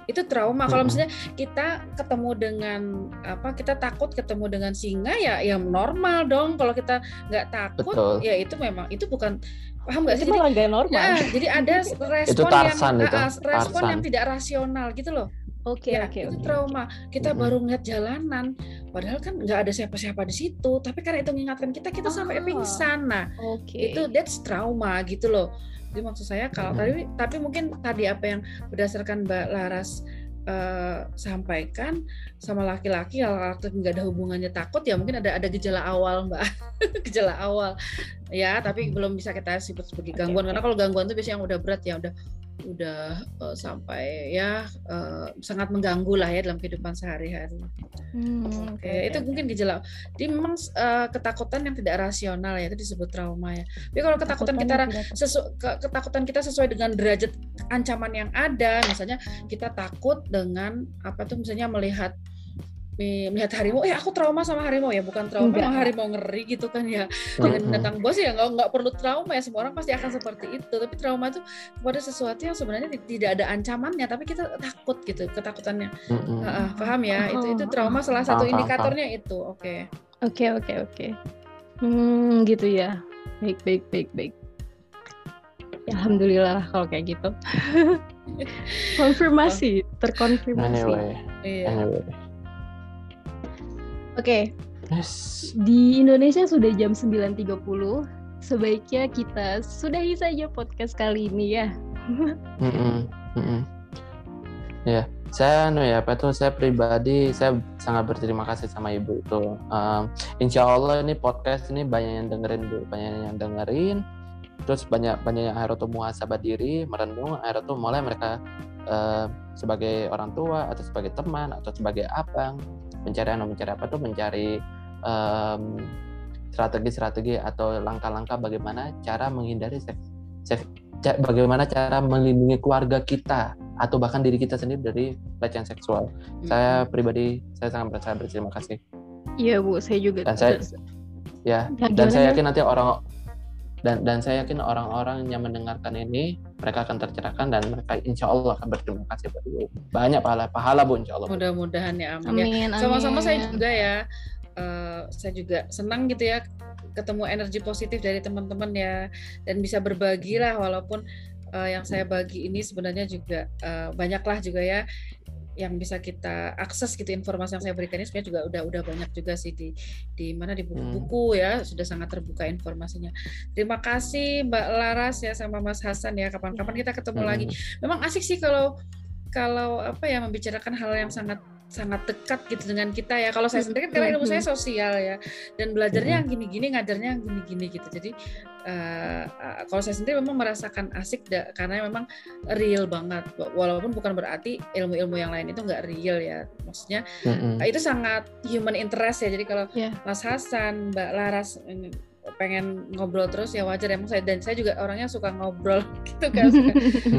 [SPEAKER 3] Itu trauma. Kalau misalnya kita ketemu dengan apa kita takut ketemu dengan singa ya yang normal dong. Kalau kita nggak takut Betul. ya itu memang itu bukan paham nggak sih?
[SPEAKER 1] Jadi normal. ya,
[SPEAKER 3] jadi ada respon
[SPEAKER 2] itu tarsan,
[SPEAKER 3] yang
[SPEAKER 2] itu.
[SPEAKER 3] respon yang tidak rasional gitu loh
[SPEAKER 1] Oke, okay,
[SPEAKER 3] ya,
[SPEAKER 1] okay,
[SPEAKER 3] itu
[SPEAKER 1] okay.
[SPEAKER 3] trauma. Kita hmm. baru ngeliat jalanan, padahal kan nggak ada siapa-siapa di situ. Tapi karena itu mengingatkan kita, kita oh. sampai pingsan. Nah, okay. itu that's trauma gitu loh. Jadi maksud saya kalau hmm. tadi tapi mungkin tadi apa yang berdasarkan Mbak Laras uh, sampaikan sama laki-laki kalau -laki, nggak ada hubungannya takut ya mungkin ada ada gejala awal Mbak gejala awal ya tapi belum bisa kita sebut sebagai gangguan okay. karena kalau gangguan itu biasanya yang udah berat ya udah udah uh, sampai ya uh, sangat mengganggu lah ya dalam kehidupan sehari-hari. Hmm, Oke, okay. itu mungkin gejala. Jadi memang uh, ketakutan yang tidak rasional ya itu disebut trauma ya. Tapi kalau ketakutan kita sesu, ketakutan kita sesuai dengan derajat ancaman yang ada, misalnya kita takut dengan apa tuh misalnya melihat melihat harimau, eh aku trauma sama harimau ya, bukan trauma Enggak. harimau ngeri gitu kan ya. Dengan binatang bos ya nggak nggak perlu trauma ya, semua orang pasti akan seperti itu. Tapi trauma itu kepada sesuatu yang sebenarnya tidak ada ancamannya, tapi kita takut gitu, ketakutannya. Mm-hmm. Uh, paham ya? Oh. Itu itu trauma salah satu indikatornya itu. Oke.
[SPEAKER 1] Okay. Oke okay, oke okay, oke. Okay. Hmm gitu ya. Baik baik baik baik. Ya, Alhamdulillah kalau kayak gitu. Konfirmasi, terkonfirmasi.
[SPEAKER 2] Anyway, iya. anyway.
[SPEAKER 1] Oke. Okay. Yes. Di Indonesia sudah jam 9.30. Sebaiknya kita sudahi saja podcast kali ini ya. mm
[SPEAKER 2] -mm. Mm -mm. Ya, saya anu ya, apa tuh saya pribadi saya sangat berterima kasih sama ibu itu. Um, insya Allah ini podcast ini banyak yang dengerin bu, banyak yang dengerin. Terus banyak banyak yang akhirnya tuh muhasabah diri, merenung, akhirnya tuh mulai mereka uh, sebagai orang tua atau sebagai teman atau sebagai abang mencari anu mencari apa tuh mencari um, strategi-strategi atau langkah-langkah bagaimana cara menghindari seks, seks bagaimana cara melindungi keluarga kita atau bahkan diri kita sendiri dari pelecehan seksual. Hmm. Saya pribadi saya sangat berterima, berterima kasih.
[SPEAKER 1] Iya bu, saya juga.
[SPEAKER 2] Dan saya ya, ya dan saya yakin nanti orang dan dan saya yakin orang-orang yang mendengarkan ini mereka akan tercerahkan dan mereka insya Allah akan berterima kasih pada ibu. Banyak pahala pahala bu insya Allah.
[SPEAKER 3] Mudah-mudahan ya amin, ya. sama-sama saya juga ya uh, saya juga senang gitu ya ketemu energi positif dari teman-teman ya dan bisa berbagi lah walaupun uh, yang saya bagi ini sebenarnya juga uh, banyaklah juga ya yang bisa kita akses gitu informasi yang saya berikan ini sebenarnya juga udah udah banyak juga sih di di mana di buku-buku hmm. ya sudah sangat terbuka informasinya. Terima kasih Mbak Laras ya sama Mas Hasan ya kapan-kapan kita ketemu hmm. lagi. Memang asik sih kalau kalau apa ya membicarakan hal yang sangat sangat dekat gitu dengan kita ya. Kalau saya sendiri kan karena ilmu saya sosial ya dan belajarnya yang gini-gini, ngajarnya yang gini-gini gitu. Jadi uh, uh, kalau saya sendiri memang merasakan asik da, karena memang real banget. Walaupun bukan berarti ilmu-ilmu yang lain itu nggak real ya. Maksudnya mm-hmm. itu sangat human interest ya. Jadi kalau yeah. Mas Hasan, Mbak Laras pengen ngobrol terus ya wajar emang saya dan saya juga orangnya suka ngobrol gitu kan suka,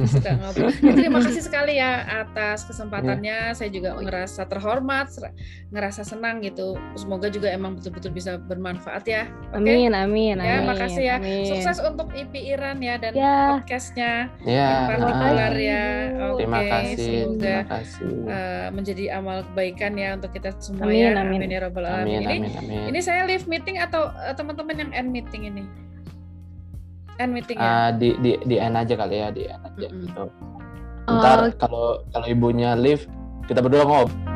[SPEAKER 3] suka ngobrol. Ya, terima kasih sekali ya atas kesempatannya. Ya. Saya juga ngerasa terhormat, ngerasa senang gitu. Semoga juga emang betul-betul bisa bermanfaat ya.
[SPEAKER 1] Okay? Amin, amin,
[SPEAKER 3] ya,
[SPEAKER 1] amin.
[SPEAKER 3] makasih ya. Amin. Sukses untuk IP Iran ya dan ya. podcastnya ya. partikular ya.
[SPEAKER 2] Oke, terima kasih.
[SPEAKER 3] Semoga
[SPEAKER 2] terima kasih.
[SPEAKER 3] Uh, menjadi amal kebaikan ya untuk kita semua amin, ya. Amin, amin ya robbal alamin. Ini, amin, amin. ini saya live meeting atau uh, teman-teman yang end meeting ini? End meeting ya? Uh,
[SPEAKER 2] di di di end aja kali ya, di end aja mm -hmm. gitu. Ntar kalau kalau ibunya live, kita berdua ngobrol.